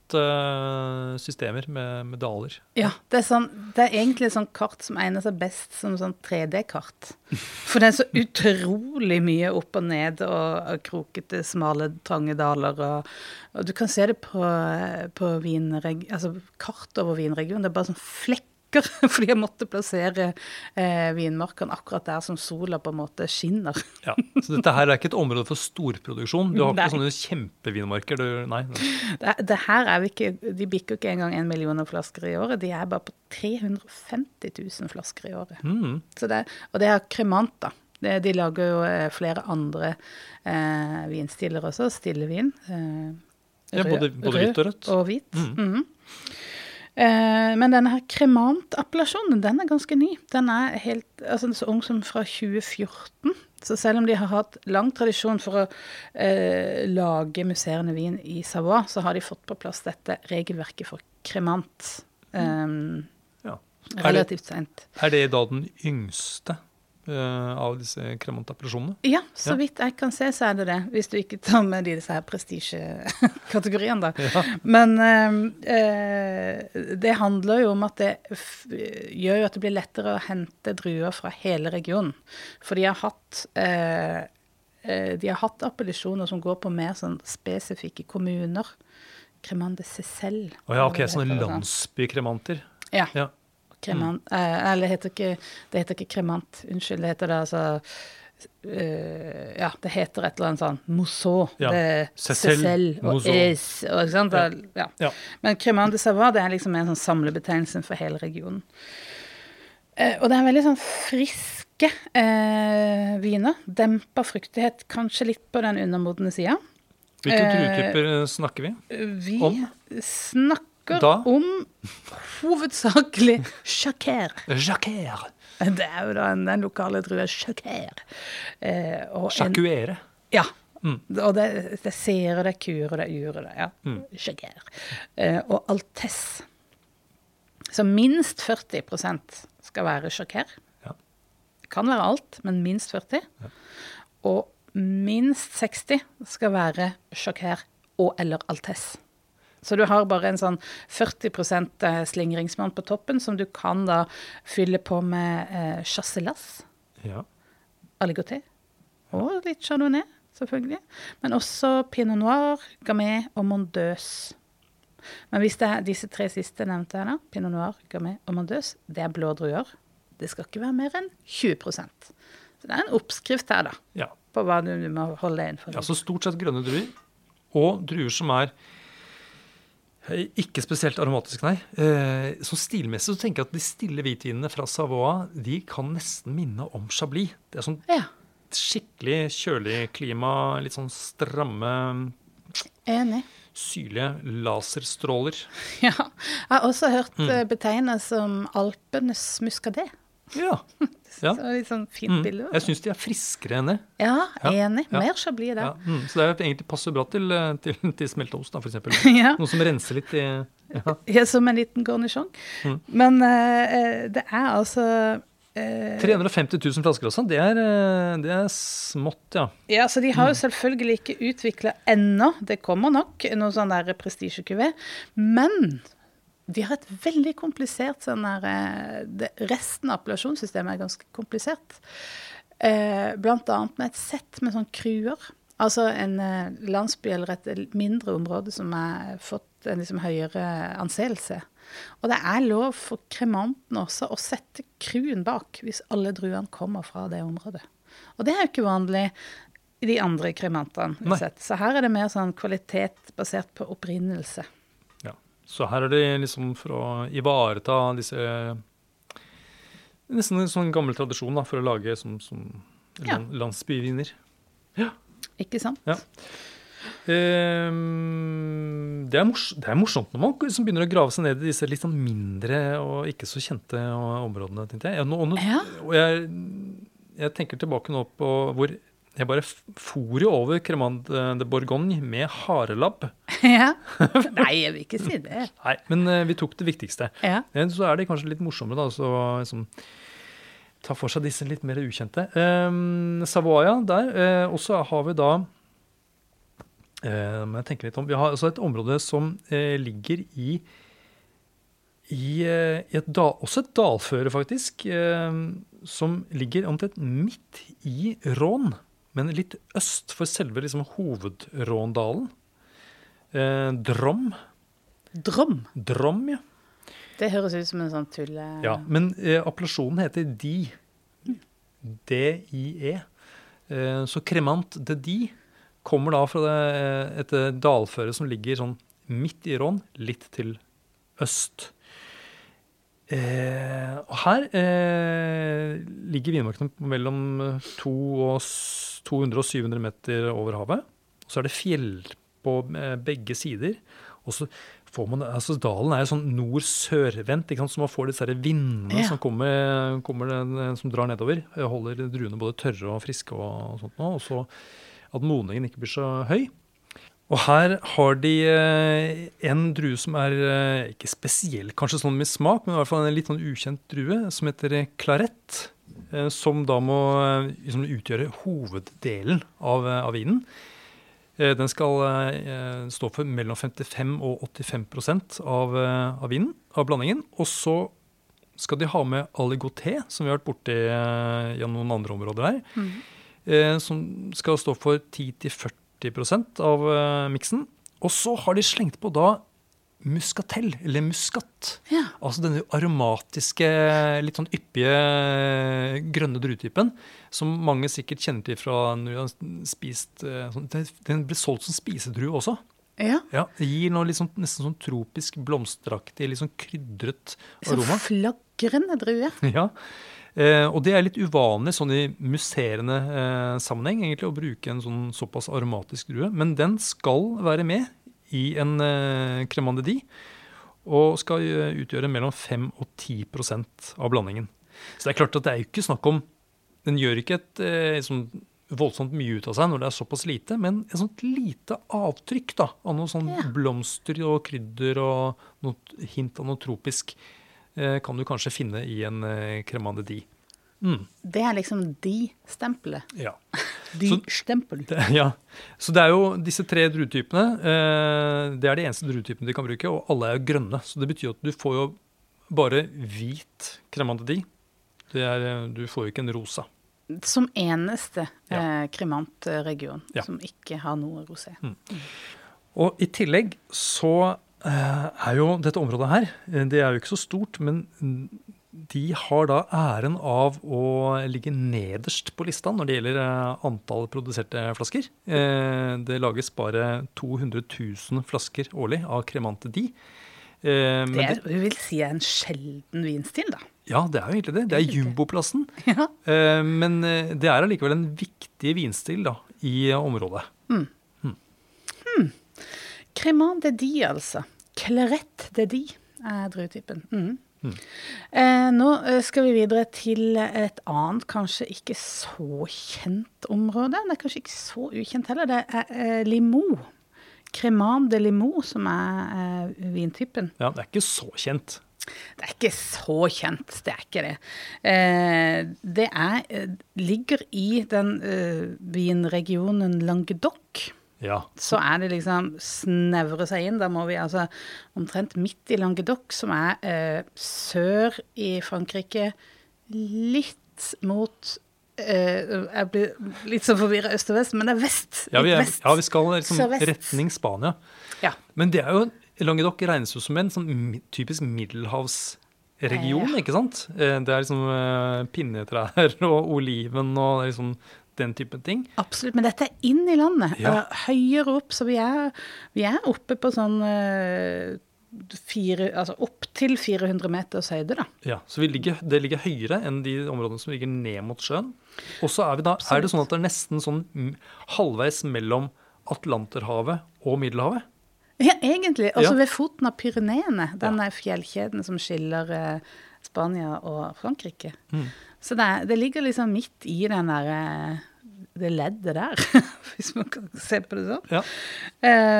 [SPEAKER 2] systemer med, med daler.
[SPEAKER 1] Ja, det er, sånn, det er egentlig et sånt kart som egner seg best som sånn 3D-kart. For det er så utrolig mye opp og ned og, og krokete, smale, trange daler. Og, og du kan se det på, på vinreg, altså kart over vinregionen. Det er bare sånn flekker, fordi jeg måtte plassere eh, vinmarkene akkurat der som sola på en måte skinner.
[SPEAKER 2] Ja. Så dette her er ikke et område for storproduksjon. Du har ikke
[SPEAKER 1] Nei.
[SPEAKER 2] sånne kjempevinmarker. Du, nei.
[SPEAKER 1] Det, det her er vi ikke, De bikker ikke engang en million flasker i året. De er bare på 350 000 flasker i året.
[SPEAKER 2] Mm.
[SPEAKER 1] Så det, og det er kremant, da. De lager jo eh, flere andre eh, vinstiler også. Stillevin. Eh,
[SPEAKER 2] Ja, både- både hvit og rødt.
[SPEAKER 1] Og hvit. Mhm. eh, men denne her kremantappellasjonen, den er ganske ny. Den er helt, altså så ung som fra 2014. Så selv om de har hatt lang tradisjon for å eh, lage musserende vin i Savoie, så har de fått på plass dette regelverket for kremant. eh,
[SPEAKER 2] Ja.
[SPEAKER 1] Relativt seint.
[SPEAKER 2] er det da den yngste eh, av disse kremantappellasjonene?
[SPEAKER 1] Ja, så
[SPEAKER 2] Ja.
[SPEAKER 1] vidt jeg kan se, så er det det. Hvis du ikke tar med disse her prestisjekategoriene, da.
[SPEAKER 2] Ja.
[SPEAKER 1] Men eh, eh, det handler jo om at det gjør jo at det blir lettere å hente druer fra hele regionen. For de har hatt eh, eh, de har hatt appellasjoner som går på mer sånn spesifikke kommuner. Cremant de Cécelle.
[SPEAKER 2] Å ja, ok, sånne landsbykremanter?
[SPEAKER 1] Ja.
[SPEAKER 2] Ja.
[SPEAKER 1] Kremant, eh, eller det heter, ikke, det heter ikke kremant, unnskyld. Det heter det altså Uh, Ja, det heter et eller annet sånn Mousseau.
[SPEAKER 2] Ja. Cécelle
[SPEAKER 1] og
[SPEAKER 2] Mousseau.
[SPEAKER 1] Og ikke sant?
[SPEAKER 2] Ja.
[SPEAKER 1] Ja. Men Cremant de Savoie det er liksom en sånn samlebetegnelse for hele regionen. Uh, og det er veldig sånn friske uh, viner. Dempa fruktighet, kanskje litt på den undermodne sida.
[SPEAKER 2] Hvilke
[SPEAKER 1] Eh,
[SPEAKER 2] druetyper snakker vi?
[SPEAKER 1] Vi
[SPEAKER 2] Om?
[SPEAKER 1] snakker
[SPEAKER 2] Da?
[SPEAKER 1] om hovedsakelig Chaker.
[SPEAKER 2] Jacquer.
[SPEAKER 1] Det er jo da en, den lokale drua Chaker. Eh, og
[SPEAKER 2] Jacquere.
[SPEAKER 1] Ja.
[SPEAKER 2] Mm.
[SPEAKER 1] Og det, det er seere, det er kurer, det er jurer. det, Ja.
[SPEAKER 2] Mm.
[SPEAKER 1] Eh, og altess. Så minst 40% skal være Chaker.
[SPEAKER 2] Ja.
[SPEAKER 1] Det kan være alt, men minst 40. Og minst 60 skal være Chaker og eller Altesse. Så du har bare en sånn 40% slingringsmann på toppen, som du kan da fylle på med eh, chasselas,
[SPEAKER 2] Ja.
[SPEAKER 1] aligoté og litt chardonnay, selvfølgelig. Men også pinot noir, gamay og mondeuse. Men hvis det er disse tre siste nevnte her, da, pinot noir, gamay og mondeuse, det er blå druer. Det skal ikke være mer enn 20% Så det er en oppskrift her, da,
[SPEAKER 2] ja.
[SPEAKER 1] på hva du, du må holde deg innenfor.
[SPEAKER 2] Ja, så stort sett grønne druer. Og druer som er eh, ikke spesielt aromatisk, nei. Eh, så stilmessig så tenker jeg at de stille hvitvinene fra Savoie de kan nesten minne om Chablis. Det er sånn
[SPEAKER 1] Ja,
[SPEAKER 2] skikkelig kjølig klima, litt sånn stramme,
[SPEAKER 1] enig.
[SPEAKER 2] syrlige laserstråler.
[SPEAKER 1] Ja. Jeg har også hørt
[SPEAKER 2] Mm.
[SPEAKER 1] mm. betegnet som Alpenes muscadet.
[SPEAKER 2] Ja. ja.
[SPEAKER 1] Så litt sånn fint
[SPEAKER 2] Mm. Jeg syns de er friskere enn det.
[SPEAKER 1] Ja, enig.
[SPEAKER 2] ja.
[SPEAKER 1] Mer skal bli
[SPEAKER 2] Ja. Mm. Så det er egentlig passer bra til, til, til, smelta ost, da, f.eks.
[SPEAKER 1] Ja.
[SPEAKER 2] Noe som renser litt i ja.
[SPEAKER 1] Som en liten garnisjon.
[SPEAKER 2] Mm.
[SPEAKER 1] Men eh, eh, det er altså uh,
[SPEAKER 2] 350 000 flasker også, det er, eh, det er smått, ja.
[SPEAKER 1] Ja, så de har
[SPEAKER 2] Mm.
[SPEAKER 1] jo selvfølgelig ikke utvikla ennå, det kommer nok, noe sånn prestisjekuvé. Men de har et veldig komplisert sånn der eh, Resten av appellasjonssystemet er ganske komplisert. Eh, annet med et sett med sånn kruer. Altså en eh, landsby eller et mindre område som har fått en liksom høyere anseelse. Og det er lov for kremanten også å sette kruen bak hvis alle druene kommer fra det området. Og det er jo ikke vanlig i de andre kremantene. Så her er det mer sånn kvalitet basert på opprinnelse.
[SPEAKER 2] Så her er det liksom for å ivareta disse Nesten en sånn gammel tradisjon da, for å lage som, som
[SPEAKER 1] Ja.
[SPEAKER 2] landsbyviner. Ja.
[SPEAKER 1] Ikke sant?
[SPEAKER 2] Ja. Eh, det, er det er morsomt når man liksom begynner å grave seg ned i disse litt sånn mindre og ikke så kjente områdene. tenkte jeg. Og nå,
[SPEAKER 1] Ja.
[SPEAKER 2] og jeg, jeg tenker tilbake nå på hvor Jeg bare for jo over Cremant de Bourgogne med harelabb.
[SPEAKER 1] ja. Nei, jeg vil ikke si det.
[SPEAKER 2] Nei, men eh, vi tok det viktigste.
[SPEAKER 1] Ja.
[SPEAKER 2] Eh, Så er det kanskje litt morsommere, da, så liksom, ta for seg disse litt mer ukjente. Um, Savoia der. Uh, og så har vi da uh, må jeg tenke litt om, Vi har altså et område som uh, ligger i i, eh, i et dal, også et dalføre, faktisk, eh, som ligger omtrent midt i Rån, men litt øst for selve liksom, hovedråndalen. Eh, Drom.
[SPEAKER 1] Drom.
[SPEAKER 2] Drom, ja.
[SPEAKER 1] Det høres ut som en sånn tulle...
[SPEAKER 2] Ja, men eh, appellasjonen heter Di. D-I-E. Eh, så Cremant de Di kommer da fra det, et eh, dalføre som ligger sånn midt i Rån, litt til øst. Eh, og her eh, ligger vinmarkene mellom eh, to og 200 og 700 meter over havet. Og så er det fjell på eh, begge sider. Og så får man, altså Dalen er jo sånn nord-sør-vendt, så man får disse vindene
[SPEAKER 1] Ja.
[SPEAKER 2] som kommer, kommer den, eh, som drar nedover. Holder druene både tørre og friske og sånt. Og så at modningen ikke blir så høy. Og her har de eh, en drue som er ikke spesiell, kanskje sånn med smak, men i hvert fall en litt sånn ukjent drue, som heter Clarett. eh, Som da må eh, liksom utgjøre hoveddelen av, eh, av vinen. Eh, Den skal eh, stå for mellom 55 og 85 av, eh, av vinen, av blandingen. Og så skal de ha med aligoté, som vi har vært borti eh, gjennom noen andre områder her.
[SPEAKER 1] Mm.
[SPEAKER 2] eh, Som skal stå for 10-40 av eh, miksen. Og så har de slengt på da muscatell, eller muskat.
[SPEAKER 1] Ja.
[SPEAKER 2] Altså denne aromatiske, litt sånn yppige grønne druetypen, som mange sikkert kjenner til fra når de har spist eh, sånn- Den ble solgt som spisedrue også.
[SPEAKER 1] ja.
[SPEAKER 2] Ja, Det gir noe sånn, nesten sånn tropisk blomsteraktig, litt sånn krydret
[SPEAKER 1] Så
[SPEAKER 2] aroma.
[SPEAKER 1] flagrende drue.
[SPEAKER 2] Ja. Eh, og det er litt uvanlig sånn i musserende eh, sammenheng egentlig, å bruke en sånn såpass aromatisk drue. Men den skal være med i en eh, cremant de og skal eh, utgjøre mellom 5 og 10% av blandingen. Så det er klart at det er jo ikke snakk om Den gjør ikke et eh, sånn voldsomt mye ut av seg når det er såpass lite, men et sånt lite avtrykk da, av noe sånn
[SPEAKER 1] Ja.
[SPEAKER 2] blomster og krydder og noe hint av noe tropisk kan du kanskje finne i en cremant de Die. Mm,
[SPEAKER 1] Det er liksom de-stempelet.
[SPEAKER 2] ja.
[SPEAKER 1] De-stempel.
[SPEAKER 2] Det, ja. Så det er jo disse tre druetypene. Eh, det er de eneste druetypene de kan bruke, og alle er jo grønne. Så det betyr at du får jo bare hvit de er, eh, du får jo ikke en rosa.
[SPEAKER 1] Som eneste
[SPEAKER 2] Ja.
[SPEAKER 1] eh, kremantregion
[SPEAKER 2] Ja.
[SPEAKER 1] som ikke har noe rosé.
[SPEAKER 2] Og i tillegg så eh, er jo dette området her, eh, det er jo ikke så stort, men mm, de har da æren av å ligge nederst på lista når det gjelder eh, antall produserte flasker. Eh, det lages bare 200 000 flasker årlig av Cremante Di. Eh, men
[SPEAKER 1] Det er, vi vil si er en sjelden vinstil, da.
[SPEAKER 2] ja, det er jo egentlig det. Det er jumboplassen.
[SPEAKER 1] Ja.
[SPEAKER 2] Men det er allikevel en viktig vinstil da, i området. eh, området.
[SPEAKER 1] Cremant de Die, altså. Claret de Die er druetypen. Mhm.
[SPEAKER 2] Mm.
[SPEAKER 1] Eh, nå eh, skal vi videre til et annet, kanskje ikke så kjent område. Det er kanskje ikke så ukjent heller. Det er eh, Limoux. Cremant de Limoux som er eh, vintypen.
[SPEAKER 2] Ja, det er ikke så kjent.
[SPEAKER 1] Det er ikke så kjent, det er ikke det. Eh, det er, eh, ligger i den eh, vinregionen Languedoc.
[SPEAKER 2] Ja.
[SPEAKER 1] Så er det liksom snevre seg inn. Da må vi altså omtrent midt i Languedoc, som er eh, sør i Frankrike, litt mot eh, Jeg blir litt så forvirra øst og vest, men det er vest.
[SPEAKER 2] Ja, vi, er,
[SPEAKER 1] vest.
[SPEAKER 2] ja, vi skal liksom retning Spania.
[SPEAKER 1] Ja.
[SPEAKER 2] Men det er jo, Languedoc regnes jo som en sånn typisk middelhavsregion,
[SPEAKER 1] Ja.
[SPEAKER 2] ikke sant? Eh, Det er liksom eh, pinnetrær og oliven og liksom den typen ting.
[SPEAKER 1] Absolutt, men dette er inn i landet.
[SPEAKER 2] Ja.
[SPEAKER 1] Høyere opp, så vi er, vi er oppe på sånn eh, fire, altså opp til 400 meters høyde, da.
[SPEAKER 2] Ja, så vi ligger, det ligger høyere enn de områdene som ligger ned mot sjøen. Og så er, vi da, er det sånn at det er nesten sånn halvveis mellom Atlanterhavet og Middelhavet.
[SPEAKER 1] Ja, egentlig. Også
[SPEAKER 2] Ja.
[SPEAKER 1] ved foten av Pyreneene, den ja. fjellkjeden som skiller eh, Spania og Frankrike.
[SPEAKER 2] Mm.
[SPEAKER 1] Så det, det ligger liksom midt i den der eh, det leddet der, hvis man kan se på det sånn.
[SPEAKER 2] Ja.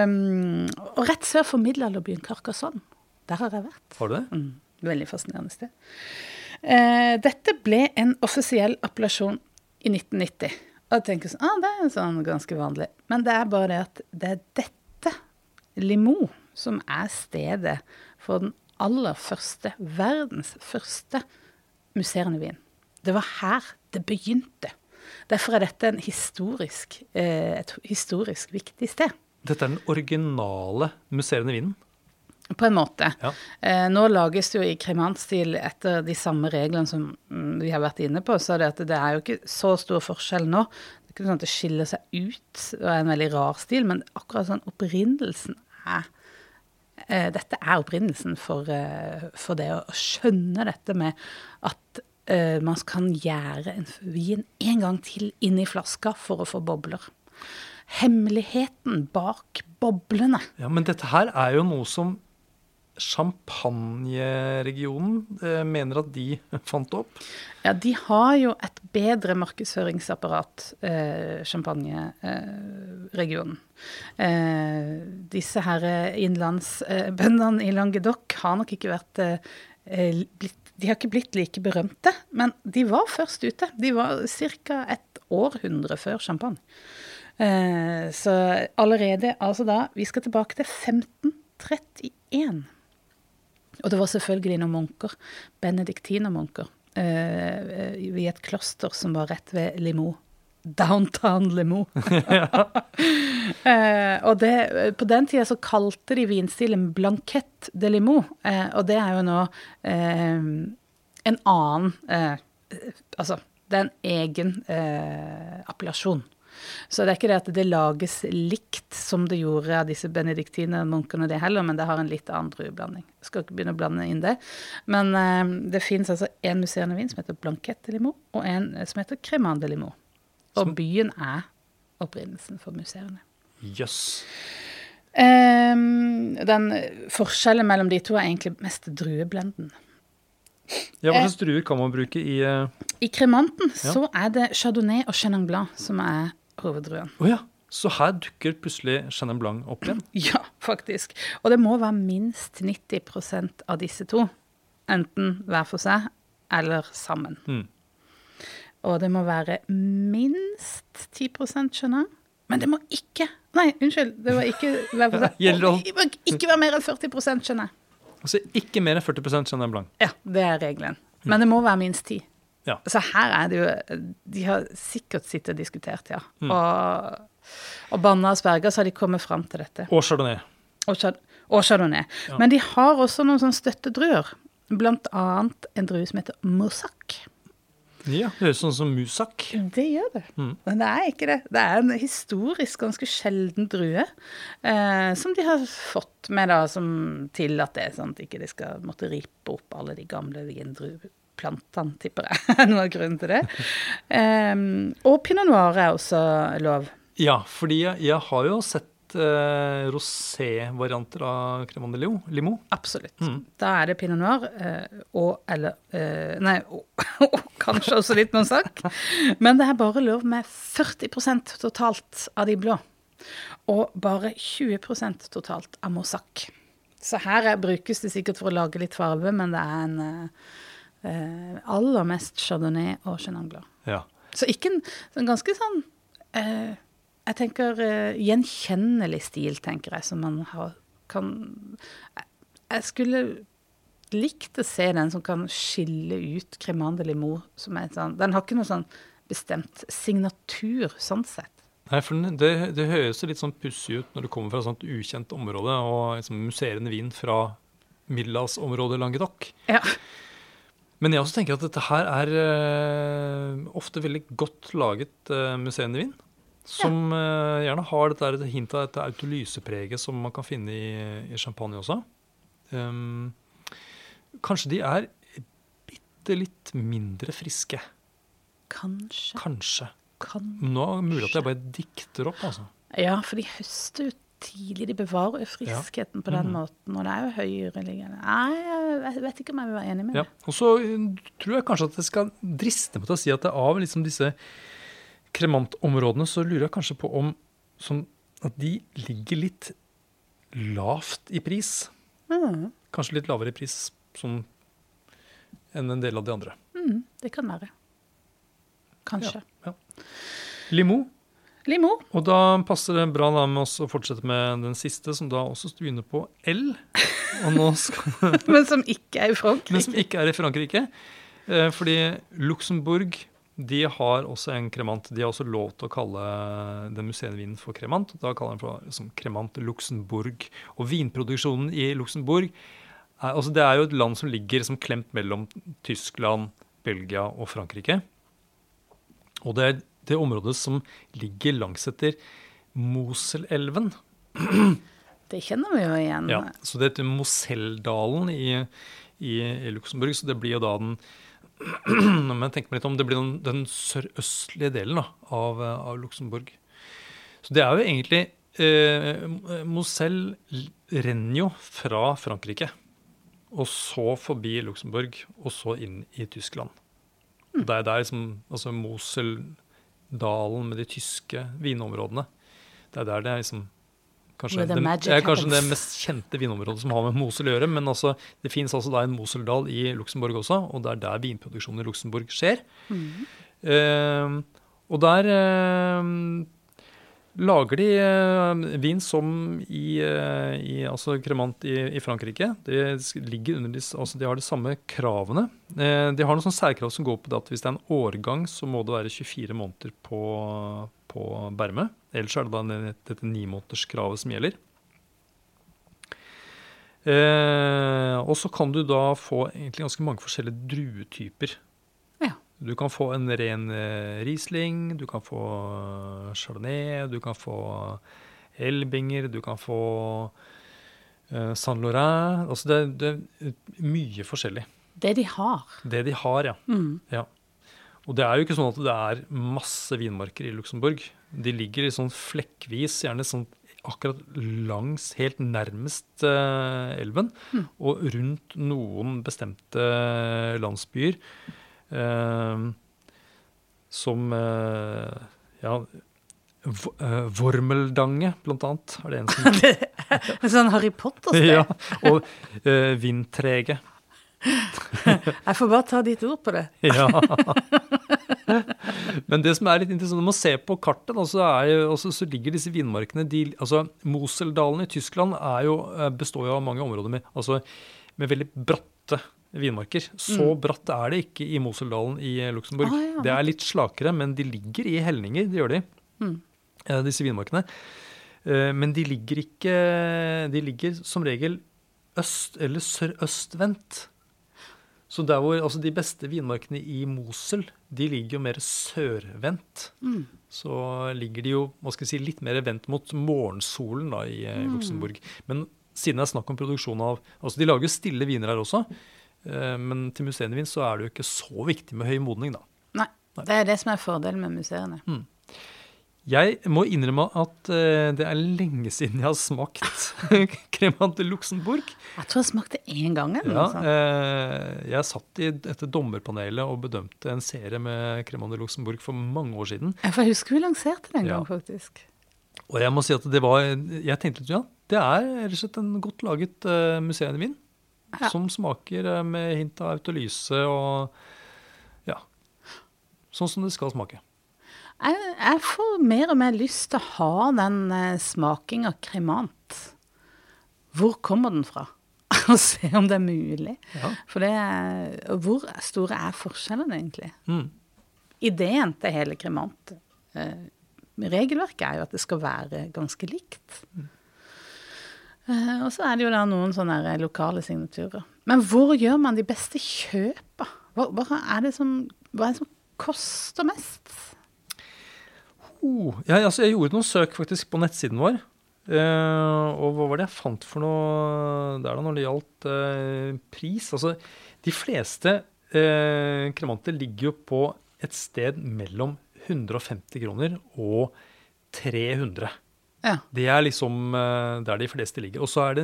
[SPEAKER 1] Um, og rett sør for middelalderbyen Karkasson. Der har jeg vært.
[SPEAKER 2] Har du det?
[SPEAKER 1] Mm, veldig fascinerende sted. Uh, dette ble en offisiell appellasjon i 1990. Og jeg tenker sånn, ah, det er sånn ganske vanlig. Men det er bare det at det er dette, Limo, som er stedet for den aller første, verdens første musserende vin. Det var her det begynte. Derfor er dette en historisk, eh, et historisk viktig sted.
[SPEAKER 2] Dette er den originale musserende vinen.
[SPEAKER 1] På en måte.
[SPEAKER 2] Ja.
[SPEAKER 1] Eh, nå lages det jo i kremantstil etter de samme reglene som mm, vi har vært inne på, så det, at det er jo ikke så stor forskjell nå. Det er ikke sånn at det skiller seg ut og er en veldig rar stil, men akkurat sånn opprinnelsen er eh, Dette er opprinnelsen for, for det å skjønne dette med at eh, man kan gjære en vin en gang til inn i flaska for å få bobler. Hemmeligheten bak boblene.
[SPEAKER 2] Ja, Men dette her er jo noe som Champagne-regionen eh, mener at de fant opp.
[SPEAKER 1] Ja, de har jo et bedre markedsføringsapparat, eh, Champagne-regionen. Eh, disse her innlandsbøndene i Languedoc har nok ikke vært eh, blitt De har ikke blitt like berømte, men de var først ute. De var ca. et århundre før champagne. Eh, så allerede altså da Vi skal tilbake til 1531. Og det var selvfølgelig noen munker, benediktinermunker, eh, i et kloster som var rett ved Limoux. Downtown Limo. eh, og det, på den tida så kalte de vinstilen Blanquette de Limo, eh, og det er jo nå eh, en annen eh, Altså, det er en egen eh, appellasjon. Så det er ikke det at det lages likt som det gjorde av disse benediktinermunkene, det heller, men det har en litt annen drueblanding. Skal ikke begynne å blande inn det. Men eh, det fins altså en musserende vin som heter Blanquette de Limo, og en som heter Cremant de Limoux. Og byen er opprinnelsen for museene.
[SPEAKER 2] Jøss.
[SPEAKER 1] Um, den forskjellen mellom de to er egentlig mest drueblenden.
[SPEAKER 2] Ja, Hva slags druer kan man bruke i uh...
[SPEAKER 1] I kremanten
[SPEAKER 2] Ja.
[SPEAKER 1] så er det chardonnay og chenin blanc som er hoveddruen.
[SPEAKER 2] ja. Så her dukker plutselig Chenin Blanc opp igjen.
[SPEAKER 1] Ja, faktisk. Og det må være minst 90% av disse to. Enten hver for seg eller sammen.
[SPEAKER 2] Mm.
[SPEAKER 1] Og det må være minst 10 skjønner jeg. Men det må ikke Nei, unnskyld. Det må ikke være ikke være mer enn 40 chenin.
[SPEAKER 2] Altså ikke mer enn 40 skjønner blank.
[SPEAKER 1] Ja, det er regelen. Men det må være minst 10.
[SPEAKER 2] Ja.
[SPEAKER 1] Så her er det jo De har sikkert sittet og diskutert, ja. Og, og banna sverga, så har de kommet fram til dette.
[SPEAKER 2] Og Chardonnay.
[SPEAKER 1] Og, og chardonnay. Men de har også noen sånne støttedruer. Blant annet en drue som heter Mossack.
[SPEAKER 2] Ja, Det høres sånn som Musak.
[SPEAKER 1] Det gjør det. Men det er ikke det. Det er en historisk ganske sjelden drue eh, som de har fått med da, som til at det er sånn at ikke de skal måtte ripe opp alle de gamle vindrueplantene, tipper jeg. Noe av grunnen til det. Eh, og pinot noir er også lov.
[SPEAKER 2] Ja, fordi jeg, jeg har jo sett eh, rosé-varianter av Cremant de Limo- Limo.
[SPEAKER 1] Absolutt. Da er det pinot noir eh, og eller eh, Nei, og, og kanskje også litt Monsac. Men det er bare lov med 40% totalt av de blå. Og bare 20% totalt av Mossack. Så her er, brukes det sikkert for å lage litt farve, men det er en eh, eh, aller mest chardonnay og chenin blanc.
[SPEAKER 2] Ja.
[SPEAKER 1] Så ikke en en ganske sånn eh, Jeg tenker uh, gjenkjennelig stil, tenker jeg, som man har, kan jeg, jeg skulle likt å se den som kan skille ut Cremande Limoux som er sånn Den har ikke noe sånn bestemt signatur, sånn sett.
[SPEAKER 2] Nei, for det, det høres litt sånn pussig ut når du kommer fra et sånt ukjent område og liksom musserende vin fra middelhavsområdet Languedoc.
[SPEAKER 1] Ja.
[SPEAKER 2] Men jeg også tenker at dette her er uh, ofte veldig godt laget uh, musserende vin. Som eh, gjerne har dette hintet et hint av dette autolysepreget som man kan finne i, i champagne også. Um, kanskje de er bitte litt mindre friske.
[SPEAKER 1] Kanskje.
[SPEAKER 2] Kanskje.
[SPEAKER 1] kanskje.
[SPEAKER 2] Nå er det mulig at jeg bare dikter opp, altså.
[SPEAKER 1] Ja, for de høster jo tidlig. De bevarer jo friskheten på den
[SPEAKER 2] mm.
[SPEAKER 1] måten. Og det er jo høyereliggende. Nei, jeg vet ikke om jeg vil være enig med
[SPEAKER 2] Ja.
[SPEAKER 1] det.
[SPEAKER 2] Og så eh, tror jeg kanskje at jeg skal driste meg til å si at det er av liksom disse kremantområdene så lurer jeg kanskje på om sånn at de ligger litt lavt i pris.
[SPEAKER 1] Mm.
[SPEAKER 2] Kanskje litt lavere i pris sånn, enn en del av de andre.
[SPEAKER 1] Mm, det kan være. Kanskje.
[SPEAKER 2] Limo.
[SPEAKER 1] Limo.
[SPEAKER 2] Og da passer det bra med oss å fortsette med den siste, som da også begynner på L. Skal,
[SPEAKER 1] Men som ikke er i Frankrike.
[SPEAKER 2] men som ikke er i Frankrike. Eh, fordi Luxembourg de har også en kremant. De har også lov til å kalle den museumsvinen for kremant. Da kaller den for liksom, kremant Luxembourg. Og vinproduksjonen i Luxembourg er, altså Det er jo et land som ligger som klemt mellom Tyskland, Belgia og Frankrike. Og det er det området som ligger langsetter Moselelven.
[SPEAKER 1] Det kjenner vi jo igjen.
[SPEAKER 2] Ja, så det heter Moseldalen i, i, i Luxembourg. Så det blir jo da den Når tenk meg litt om, det blir den, den sørøstlige delen da, av, eh, av Luxembourg. Så det er jo egentlig eh, Moselle renner jo fra Frankrike. Og så forbi Luxembourg, og så inn i Tyskland. Og Det er der liksom, altså Moseldalen med de tyske vinområdene. Det er der det er liksom kanskje, det, er kanskje det mest kjente vinområdet som har med Mosel å gjøre. Men altså, det fins altså en Moseldal i Luxembourg også, og det er der vinproduksjonen i Luxembourg skjer. Eh, og der eh, lager de eh, vin som i, eh, i altså kremant i, i Frankrike. Det ligger under de, altså de har de samme kravene. Eh, de har noen sånne særkrav som går på det at hvis det er en årgang, så må det være 24 måneder på, på berme. Ellers er det da dette nimånederskravet som gjelder. Eh, og så kan du da få egentlig ganske mange forskjellige druetyper.
[SPEAKER 1] Ja.
[SPEAKER 2] Du kan få en ren eh, Riesling, du kan få eh, Chardonnay, du kan få Elbinger, du kan få eh, Saint Laurent. Altså det, det er mye forskjellig.
[SPEAKER 1] Det de har.
[SPEAKER 2] Det de har, ja.
[SPEAKER 1] Mm.
[SPEAKER 2] ja. Og det er jo ikke sånn at det er masse vinmarker i Luxembourg. De ligger i sånn flekkvis, gjerne sånn akkurat langs, helt nærmest eh, elven, og rundt noen bestemte landsbyer. eh, som eh, ja, V- eh, Vormeldange, blant annet, er det en som
[SPEAKER 1] sånn Harry Potter-sted.
[SPEAKER 2] ja, Og eh, Vindtrege.
[SPEAKER 1] Jeg får bare ta ditt ord på det.
[SPEAKER 2] Ja. Men det som er litt interessant, når man ser på kartet, altså så, er altså, så ligger disse vinmarkene de, altså Moseldalen i Tyskland er jo, eh, består jo av mange områder med, altså, med veldig bratte vinmarker. Så bratt er det ikke i Moseldalen i eh, Luxembourg.
[SPEAKER 1] Ah, ja.
[SPEAKER 2] Det er litt slakere, men de ligger i helninger, det gjør de,
[SPEAKER 1] Mm.
[SPEAKER 2] eh, disse vinmarkene. Men de ligger ikke De ligger som regel øst- eller sørøstvendt. Så der hvor, altså De beste vinmarkene i Mosel de ligger jo mer sørvendt.
[SPEAKER 1] Mm.
[SPEAKER 2] Så ligger de jo hva skal jeg si, litt mer vendt mot morgensolen da, i mm. Luxembourg. Men siden det er snakk om produksjon av altså De lager jo stille viner her også. eh, Men til museumsvin så er det jo ikke så viktig med høy modning, da.
[SPEAKER 1] Nei. Det er det som er fordelen med museene.
[SPEAKER 2] Jeg må innrømme at eh, det er lenge siden jeg har smakt kremant de Luxembourg.
[SPEAKER 1] Jeg tror jeg smakte én gang. eller
[SPEAKER 2] Ja, eh, jeg satt i dette dommerpanelet og bedømte en serie med kremant de Luxembourg for mange år siden.
[SPEAKER 1] Ja, For jeg husker vi lanserte den en
[SPEAKER 2] Ja.
[SPEAKER 1] gang, faktisk.
[SPEAKER 2] Og jeg må si at det var Jeg tenkte litt, ja, det er rett og slett en godt laget uh, museumsvin.
[SPEAKER 1] Ja.
[SPEAKER 2] Som smaker eh, med hint av autolyse og ja. Sånn som det skal smake.
[SPEAKER 1] Jeg, jeg får mer og mer lyst til å ha den eh, smaking av kremant. Hvor kommer den fra? Og se om det er mulig.
[SPEAKER 2] Ja.
[SPEAKER 1] For det hvor store er forskjellene egentlig?
[SPEAKER 2] Mm.
[SPEAKER 1] Ideen til hele kremant eh, Regelverket er jo at det skal være ganske likt. Eh, og så er det jo da noen sånne lokale signaturer. Men hvor gjør man de beste kjøpa? Hva, hva, er det som, hva er det som koster mest?
[SPEAKER 2] Oh, ja, altså jeg gjorde noen søk faktisk på nettsiden vår. Uh, og hva var det jeg fant for noe der da når det gjaldt uh, pris? Altså, de fleste uh, kremanter ligger jo på et sted mellom 150 kroner og 300.
[SPEAKER 1] Ja.
[SPEAKER 2] Det er liksom der de fleste ligger. Og så er det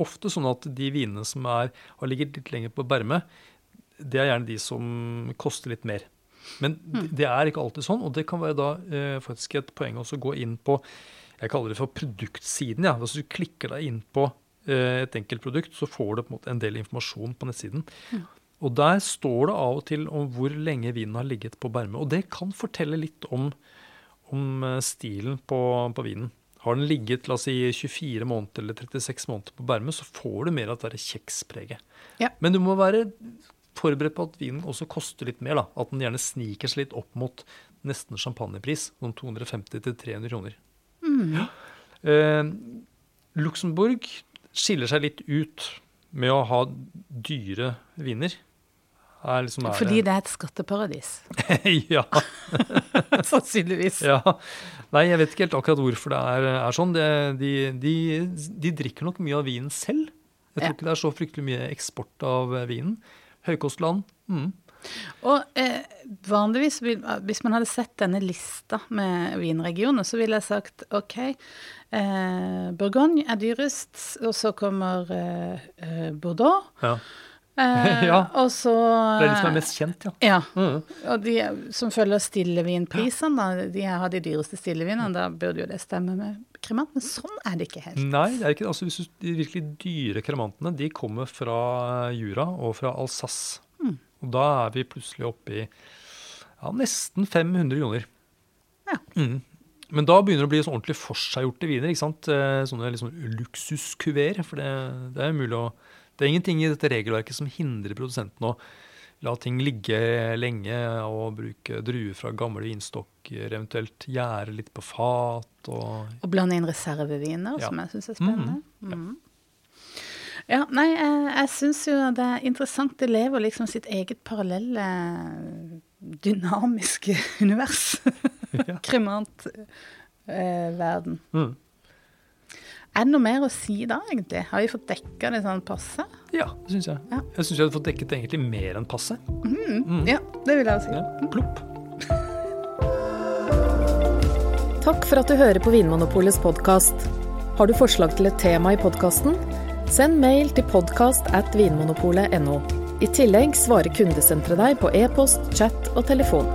[SPEAKER 2] ofte sånn at de vinene som er, har ligget litt lenger på berme, det er gjerne de som koster litt mer. Men
[SPEAKER 1] Mm.
[SPEAKER 2] det er ikke alltid sånn, og det kan være da eh, faktisk et poeng også å gå inn på jeg kaller det for produktsiden. ja. Hvis du klikker deg inn på eh, et enkelt produkt, så får du på en måte en del informasjon på nettsiden. Og der står det av og til om hvor lenge vinen har ligget på berme. Og det kan fortelle litt om, om eh, stilen på, på vinen. Har den ligget la oss si, 24 måneder eller 36 måneder på berme, så får du mer av det kjekspreget.
[SPEAKER 1] Ja.
[SPEAKER 2] Men du må være forberedt på at vinen også koster litt mer. da. At den gjerne sniker seg litt opp mot nesten champagnepris. noen 250-300 kroner. Ja. Eh, Luxembourg skiller seg litt ut med å ha dyre viner. Er liksom er
[SPEAKER 1] Fordi det er et skatteparadis,
[SPEAKER 2] ja,
[SPEAKER 1] sannsynligvis.
[SPEAKER 2] ja. Nei, jeg vet ikke helt akkurat hvorfor det er, er sånn. Det, de, de, de drikker nok mye av vinen selv. Jeg tror
[SPEAKER 1] Ja.
[SPEAKER 2] ikke det er så fryktelig mye eksport av vinen. Høykostland. Mm.
[SPEAKER 1] Og eh, vanligvis, vil, hvis man hadde sett denne lista med vinregioner, så ville jeg sagt OK, eh, Bourgogne er dyrest, og så kommer eh, eh, Bordeaux.
[SPEAKER 2] Ja.
[SPEAKER 1] Eh,
[SPEAKER 2] Ja.
[SPEAKER 1] Og så
[SPEAKER 2] Det er de som er mest kjent, ja.
[SPEAKER 1] Ja.
[SPEAKER 2] Mm.
[SPEAKER 1] Og de som følger stillevinprisene, da, de her har de dyreste stillevinene, da burde jo det stemme med kremant, men sånn er det ikke helt.
[SPEAKER 2] Nei, det er ikke, altså hvis du, de virkelig dyre kremantene de kommer fra Jura og fra Alsace.
[SPEAKER 1] Mm.
[SPEAKER 2] Og da er vi plutselig oppe i ja, nesten 500 kroner.
[SPEAKER 1] Ja.
[SPEAKER 2] Mm. Men da begynner det å bli sånn ordentlig forseggjorte viner. ikke sant? Eh, Sånne liksom luksuskuver. For det, det er mulig å Det er ingenting i dette regelverket som hindrer produsenten å la ting ligge lenge og bruke druer fra gamle vinstokker, eventuelt gjære litt på fat og
[SPEAKER 1] Og blande inn reserveviner,
[SPEAKER 2] Ja.
[SPEAKER 1] som jeg syns er spennende. Mm. Ja, nei, jeg, jeg syns jo det er interessant. Det lever liksom sitt eget parallelle, dynamiske univers.
[SPEAKER 2] Ja.
[SPEAKER 1] Kremantverden.
[SPEAKER 2] mm.
[SPEAKER 1] Er det noe mer å si da, egentlig? Har vi fått dekka det sånn passe?
[SPEAKER 2] Ja, det syns jeg.
[SPEAKER 1] Ja.
[SPEAKER 2] Jeg syns jeg hadde fått dekket egentlig mer enn passe.
[SPEAKER 1] Ja, det vil jeg si.
[SPEAKER 2] Ja. Plopp.
[SPEAKER 3] Takk for at du hører på Vinmonopolets podkast. Har du forslag til et tema i podkasten? Send mail til podkast at vinmonopolet.no. I tillegg svarer kundesenteret deg på e-post, chat og telefon.